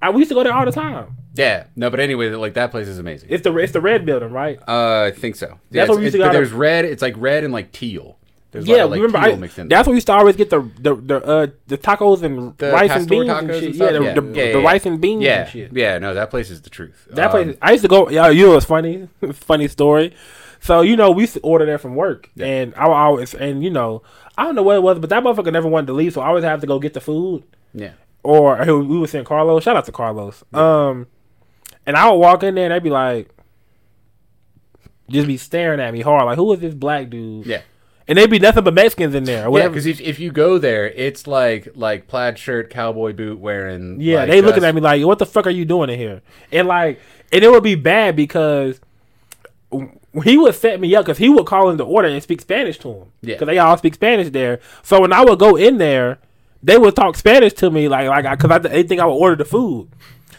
I we used to go there all the time. Yeah. No, but anyway, like that place is amazing. It's the it's the red building, right? Uh, I think so. Yeah, That's what we used to go there's red. It's like red and like teal. There's Yeah, like, remember I, that's where we used to always get the the the, uh, the tacos and The rice and beans and and shit. stuff? yeah, the, Yeah. the, Yeah, the yeah, rice and beans Yeah, and shit. yeah. No, that place is the truth. That Um, place, I used to go. Yeah, you know, it's funny, funny story. So you know, we used to order there from work, and I would always, and you know, I don't know what it was, but that motherfucker never wanted to leave, so I always have to go get the food, Yeah. or we would send Carlos. Shout out to Carlos. Um, and I would walk in there, and they'd be like, just be staring at me hard, like, who is this black dude? Yeah. And they'd be nothing but Mexicans in there. Or Yeah, because if, if you go there, it's like like plaid shirt, cowboy boot wearing. Yeah, like, they looking uh, at me like, "What the fuck are you doing in here?" And like, and it would be bad because he would set me up because he would call in the order and speak Spanish to him. Yeah. because they all speak Spanish there. So when I would go in there, they would talk Spanish to me like like because I, they think I would order the food.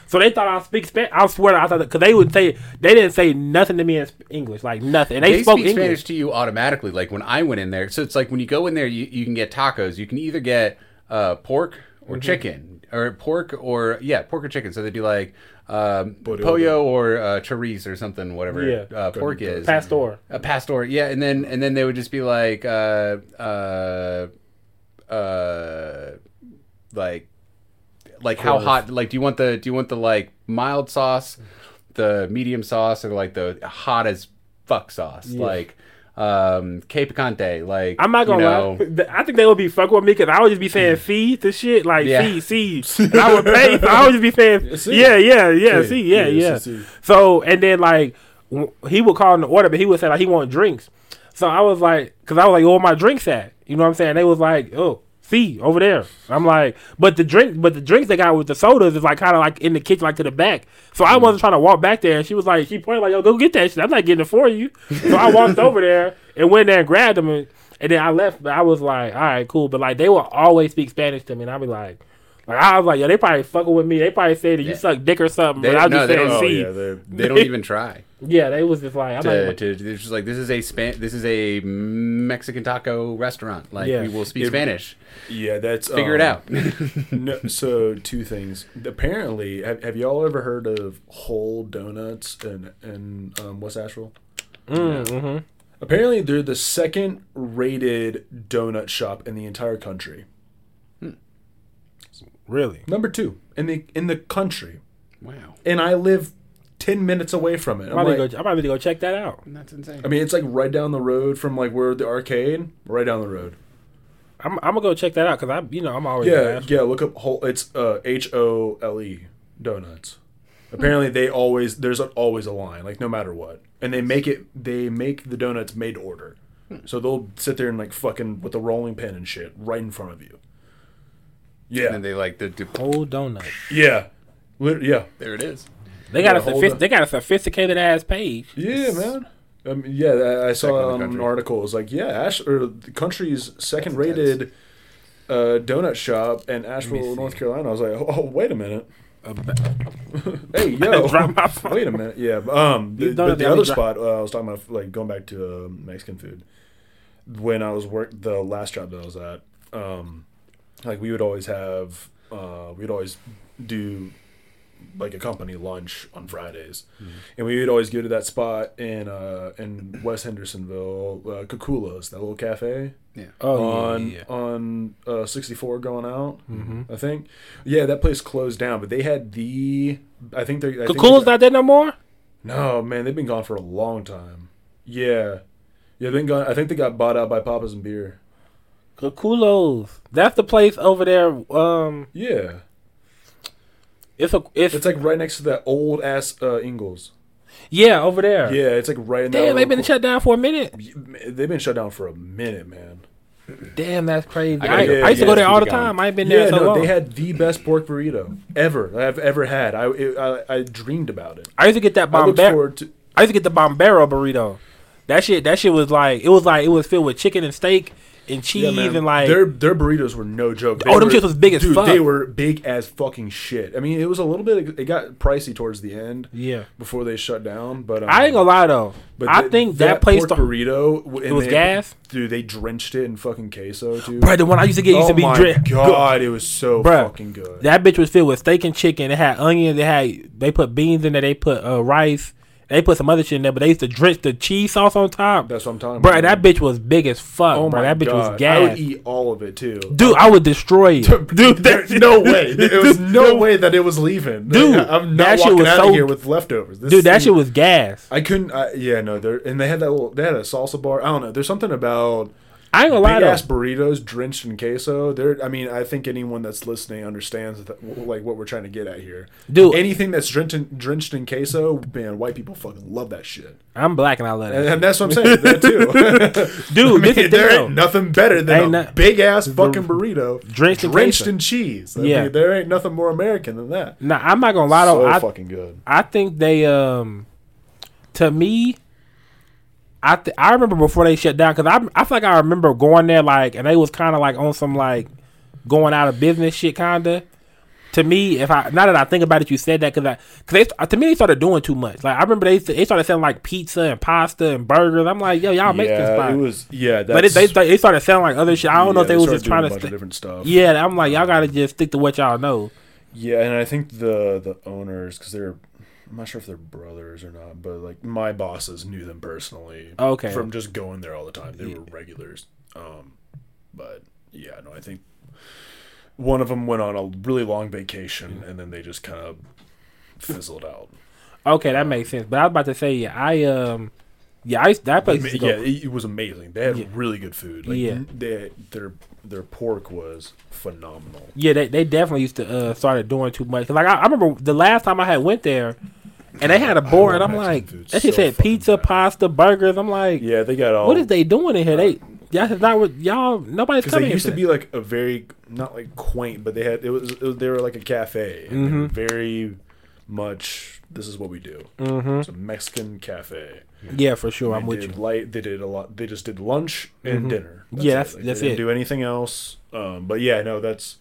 So they thought I speak Spanish. I swear I thought because they would say they didn't say nothing to me in English, like nothing. They, They, spoke speak English. Spanish to you automatically. Like when I went in there, so it's like when you go in there, you, you can get tacos. You can either get uh, pork or Mm-hmm. chicken, or pork or yeah, pork or chicken. So they do like um, Pollo. pollo or uh, chorizo or something, whatever Yeah. uh, pork is. Pastor. A pastor, yeah, and then and then they would just be like, uh, uh, uh, like, like how Clove. hot? Like, do you want the do you want the like mild sauce, the medium sauce, or like the hot as fuck sauce? Yeah. Like, um, que picante. Like, I'm not gonna you know, lie. Th- I think they would be fucking with me because I would just be saying "fee" to shit like Yeah. "fee, see," and I would pay. So I would just be saying see. "Yeah, yeah, yeah, See. see, yeah, Yeah, yeah." see, see. So and then like w- he would call in the order, but he would say like he want drinks. So I was like, because I was like, "Where my drinks at?" You know what I'm saying? They was like, "Oh." See over there. I'm like, but the drink, but the drinks they got with the sodas is like kind of like in the kitchen, like to the back. So I mm. wasn't trying to walk back there, and she was like, she pointed like, "Yo, go get that shit." I'm not getting it for you. So I walked over there and went there and grabbed them, and, and then I left. But I was like, all right, cool. But like they will always speak Spanish to me, and I'll be like, like I was like, yo, they probably fucking with me. They probably say that you Yeah. suck dick or something. They- but I was no, just they saying, don't- Oh yeah, they're don't even try. yeah, they was just like, I'm To, like, to, they're just like this is a span this is a Mexican taco restaurant. Like Yeah. we will speak It- Spanish. yeah. That's Figure it um, out. no, so two things. Apparently, have, have y'all ever heard of Hole Donuts in in um, West Asheville? mm, hmm Apparently, they're the second rated donut shop in the entire country. Really. Number two in the in the country, wow, and I live ten minutes away from it. I I'm probably like- go, I probably need to go check that out. that's insane. I mean, it's like right down the road from like where the arcade, right down the road. I'm, I'm gonna go check that out because I, you know, I'm always Yeah, yeah, yeah. Look up Hole. It's uh, H O L E donuts. Apparently, they always there's a, always a line, like no matter what, and they make it. They make the donuts made to order, so they'll sit there and like fucking with a rolling pin and shit right in front of you. Yeah, and they like the, the whole donut. yeah, Lit- yeah, there it is. They got Yeah, a hold sophist- they got a sophisticated ass page. yeah, man. Um, yeah, I- I saw in the on an article. It was like, yeah, Ash or the country's second rated uh, donut shop in Asheville. North Carolina. I was like, oh, oh, wait a minute. Ba- Hey, yo, Drop my phone. wait a minute. Yeah, um, the, but the other Dro- spot uh, I was talking about, like going back to uh, Mexican food. When I was work the last job that I was at, um, like we would always have, uh, we'd always do like a company lunch on Fridays, Mm-hmm. and we would always go to that spot in uh, in West Hendersonville, uh, Kakula's, that little cafe Yeah. Oh on yeah, yeah. on uh, 64 going out. Mm-hmm. I think. Yeah, that place closed down, but they had the. I think they. I Kakula's not there no more. No, man, they've been gone for a long time. Yeah, yeah, they've been gone. I think they got bought out by Papa's and Beer. Kakulos. That's the place over there. Um, Yeah, it's a it's, it's like right next to that old ass uh, Ingles. yeah over there. Yeah, it's like right in that. Damn, they've been cor- shut down for a minute. They've been shut down for a minute, man. Damn, that's crazy. I I, gotta I used to go there all the it time. I ain't been there Yeah, so no, long. they had the best pork burrito ever I've ever had. I it, I, I dreamed about it. I used to get that I bombero. forward to. I used to get the bombero burrito. That shit. That shit was like it was like it was filled with chicken and steak and cheese Yeah, and like their their burritos were no joke. They Oh, them shits was big as dude, fuck. They were big as fucking shit. I mean, it was a little bit. It got pricey towards the end yeah. before they shut down. But um, I ain't gonna lie though. But I th- think that, place. pork burrito. it was they- gas? Dude, they drenched it in fucking queso too. Bro, the one I used to get used oh to be my dri- god, it was so Bruh, fucking good. That bitch was filled with steak and chicken. It had onions. They had they put beans in there. They put uh, rice. They put some other shit in there. But they used to drench the cheese sauce on top. That's what I'm talking Bro, about. Bro, that bitch was big as fuck. Oh bro, my that bitch god, was I would eat all of it too. Dude, I would destroy you. Dude, there's no way. There was no way that it was leaving. Dude, I'm that not shit walking was out so- of here with leftovers. This Dude, that thing- shit was gas. I couldn't. I, yeah, no. And they had that little. They had a salsa bar. I don't know. There's something about I ain't gonna lie big ass burritos drenched in queso. They're, I mean, I think anyone that's listening understands that, like what we're trying to get at here. Dude. anything that's drenched in, drenched in queso, man, white people fucking love that shit, I'm black and I love and, that. and that's what I'm saying. that too, Dude, I mean, this there the ain't nothing better than Ain't a not- big ass fucking burrito Drenched in drenched queso. in cheese. I Yeah. mean, there ain't nothing more American than that. Nah, I'm not gonna lie though. so I, fucking good. I think they um to me I th- I remember before they shut down because I I feel like I remember going there like and they was kind of like on some like going out of business shit kinda. To me, if I now that I think about it, you said that because I because they to me they started doing too much. Like I remember they they started selling like pizza and pasta and burgers. I'm like, yo, y'all make this yeah, spot. it was yeah. That's, but it, they they started selling like other shit. I don't know if they was just trying to. a bunch of St- different stuff. yeah, I'm like, y'all gotta just stick to what y'all know. Yeah, and I think the the owners because they're I'm not sure if they're brothers or not, but like my bosses knew them personally. Okay. from just going there all the time, they were regulars. Um, but yeah, no, I think one of them went on a really long vacation and then they just kind of fizzled out. Okay, that makes sense. But I was about to say, yeah, I um, yeah, I that place. Yeah, it, it was amazing. They had Yeah. really good food. Like, Yeah. they, their their pork was phenomenal. Yeah, they, they definitely used to uh started doing too much. 'Cause, like I, I remember the last time I had went there, and they had a board. I'm like, that shit so said pizza, bad. pasta, burgers. I'm like, Yeah, they got all. what is they doing in here? They y'all not what y'all nobody's coming. they used to be like a very not like quaint, but they had it was, it was they were like a cafe, and Mm-hmm. very much. This is what we do. Mhm. It's a Mexican cafe. Yeah, for sure. I'm with you. light. They did a lot. They just did lunch and dinner. Yeah, that's- Like, that's they didn't it. Do anything else? Um, but yeah, no, that's.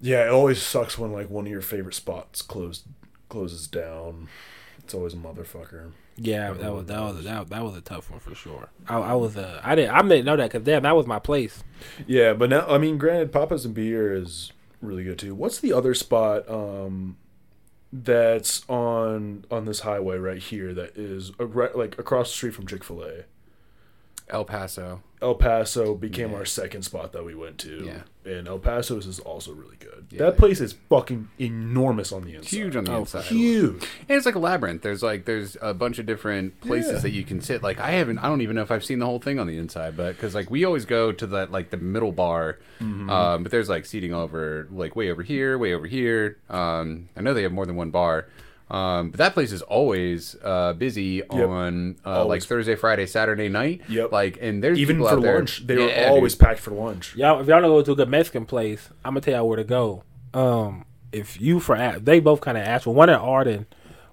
Yeah, it always sucks when like one of your favorite spots closed closes down. It's always a motherfucker. Yeah, that was that was that, that was a tough one for sure. I, I was uh I didn't I didn't know that because damn that was my place. Yeah, but now I mean, granted, Papa's and Beer is really good too. What's the other spot um, that's on on this highway right here that is uh, right, like across the street from Chick Fil A? El Paso. El Paso became Yeah. our second spot that we went to. Yeah. and El Paso's is also really good. Yeah. That place is fucking enormous on the inside. Huge on the Oh, inside. Huge. And it's like a labyrinth. There's like there's a bunch of different places that you can sit. Like I haven't, I don't even know if I've seen the whole thing on the inside, but because like we always go to that like the middle bar, Mm-hmm. um, but there's like seating over like way over here, way over here. Um, I know they have more than one bar. Um, but that place is always uh, busy on uh, like Thursday, Friday, Saturday night. Yep. Like, and there's Even for out there- lunch, they Yeah, were always dude. packed for lunch. Y'all if y'all don't go to a good Mexican place, I'm gonna tell y'all where to go. Um, if you for A- they both kind of ask. One at Arden,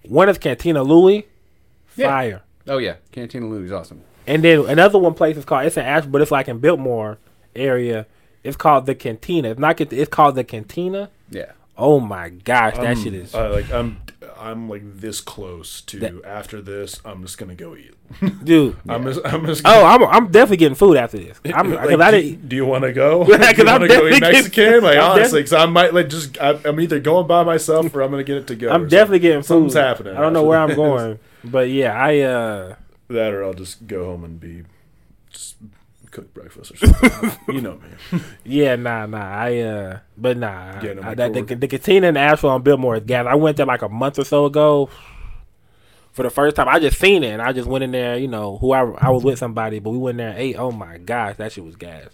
one is Cantina Louie, Yeah. fire. Oh yeah, Cantina Louie's awesome. And then another one place is called it's in Asheville, but it's like in Biltmore area. It's called the Cantina. It's not. It's called the Cantina. Yeah. Oh my gosh, that I'm- shit is. uh, like I'm I'm like this close to That- after this. I'm just gonna go eat. dude. I'm just I'm just. Oh, I'm I'm definitely getting food after this. I'm Like, I do, didn't. do you want to go? Because do you I'm want to go eat Mexican? Like I'm honestly, because I might like just I, I'm either going by myself or I'm gonna get it to go. I'm definitely getting food. Something's happening I don't know where I'm going, but yeah, I uh. that, or I'll just go home and be just cook breakfast or something. you know me. Yeah, nah, nah. I uh, but nah. Yeah, no, I, that, the, the cantina in Asheville on Biltmore is gas. I went there like a month or so ago for the first time. I just seen it, and I just went in there. You know, who I I was with somebody, but we went there and ate. Oh my gosh, that shit was gas,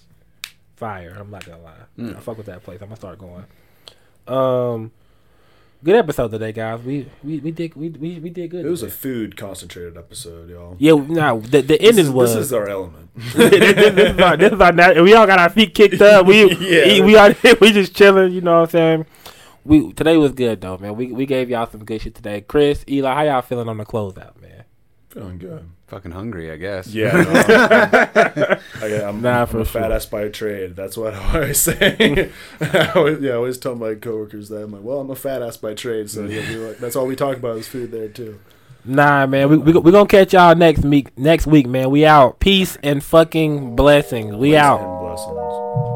fire. I'm not gonna lie. Mm. I fuck with that place. I'm gonna start going. Um, good episode today, guys. We we, we did we, we we did good. It was a food concentrated episode, y'all. yeah. No, the the This ending is, was this is our element. this, this, this is our, this is our we all got our feet kicked up. We Yeah. we, we are we just chilling. You know what I'm saying? We today was good though, man. We we gave y'all some good shit today. Chris, Eli, how y'all feeling on the closeout, man? Feeling good. Fucking hungry, I guess. Yeah, no, I, am Nah, I'm for a fat ass by trade. That's what I always say. I always, yeah, I always tell my coworkers that I'm like, well, I'm a fat ass by trade, so yeah, like, that's all we talk about is food there too. Nah, man. We we we gonna catch y'all next week. Next week, man. We out. Peace and fucking blessings. We out. And blessings.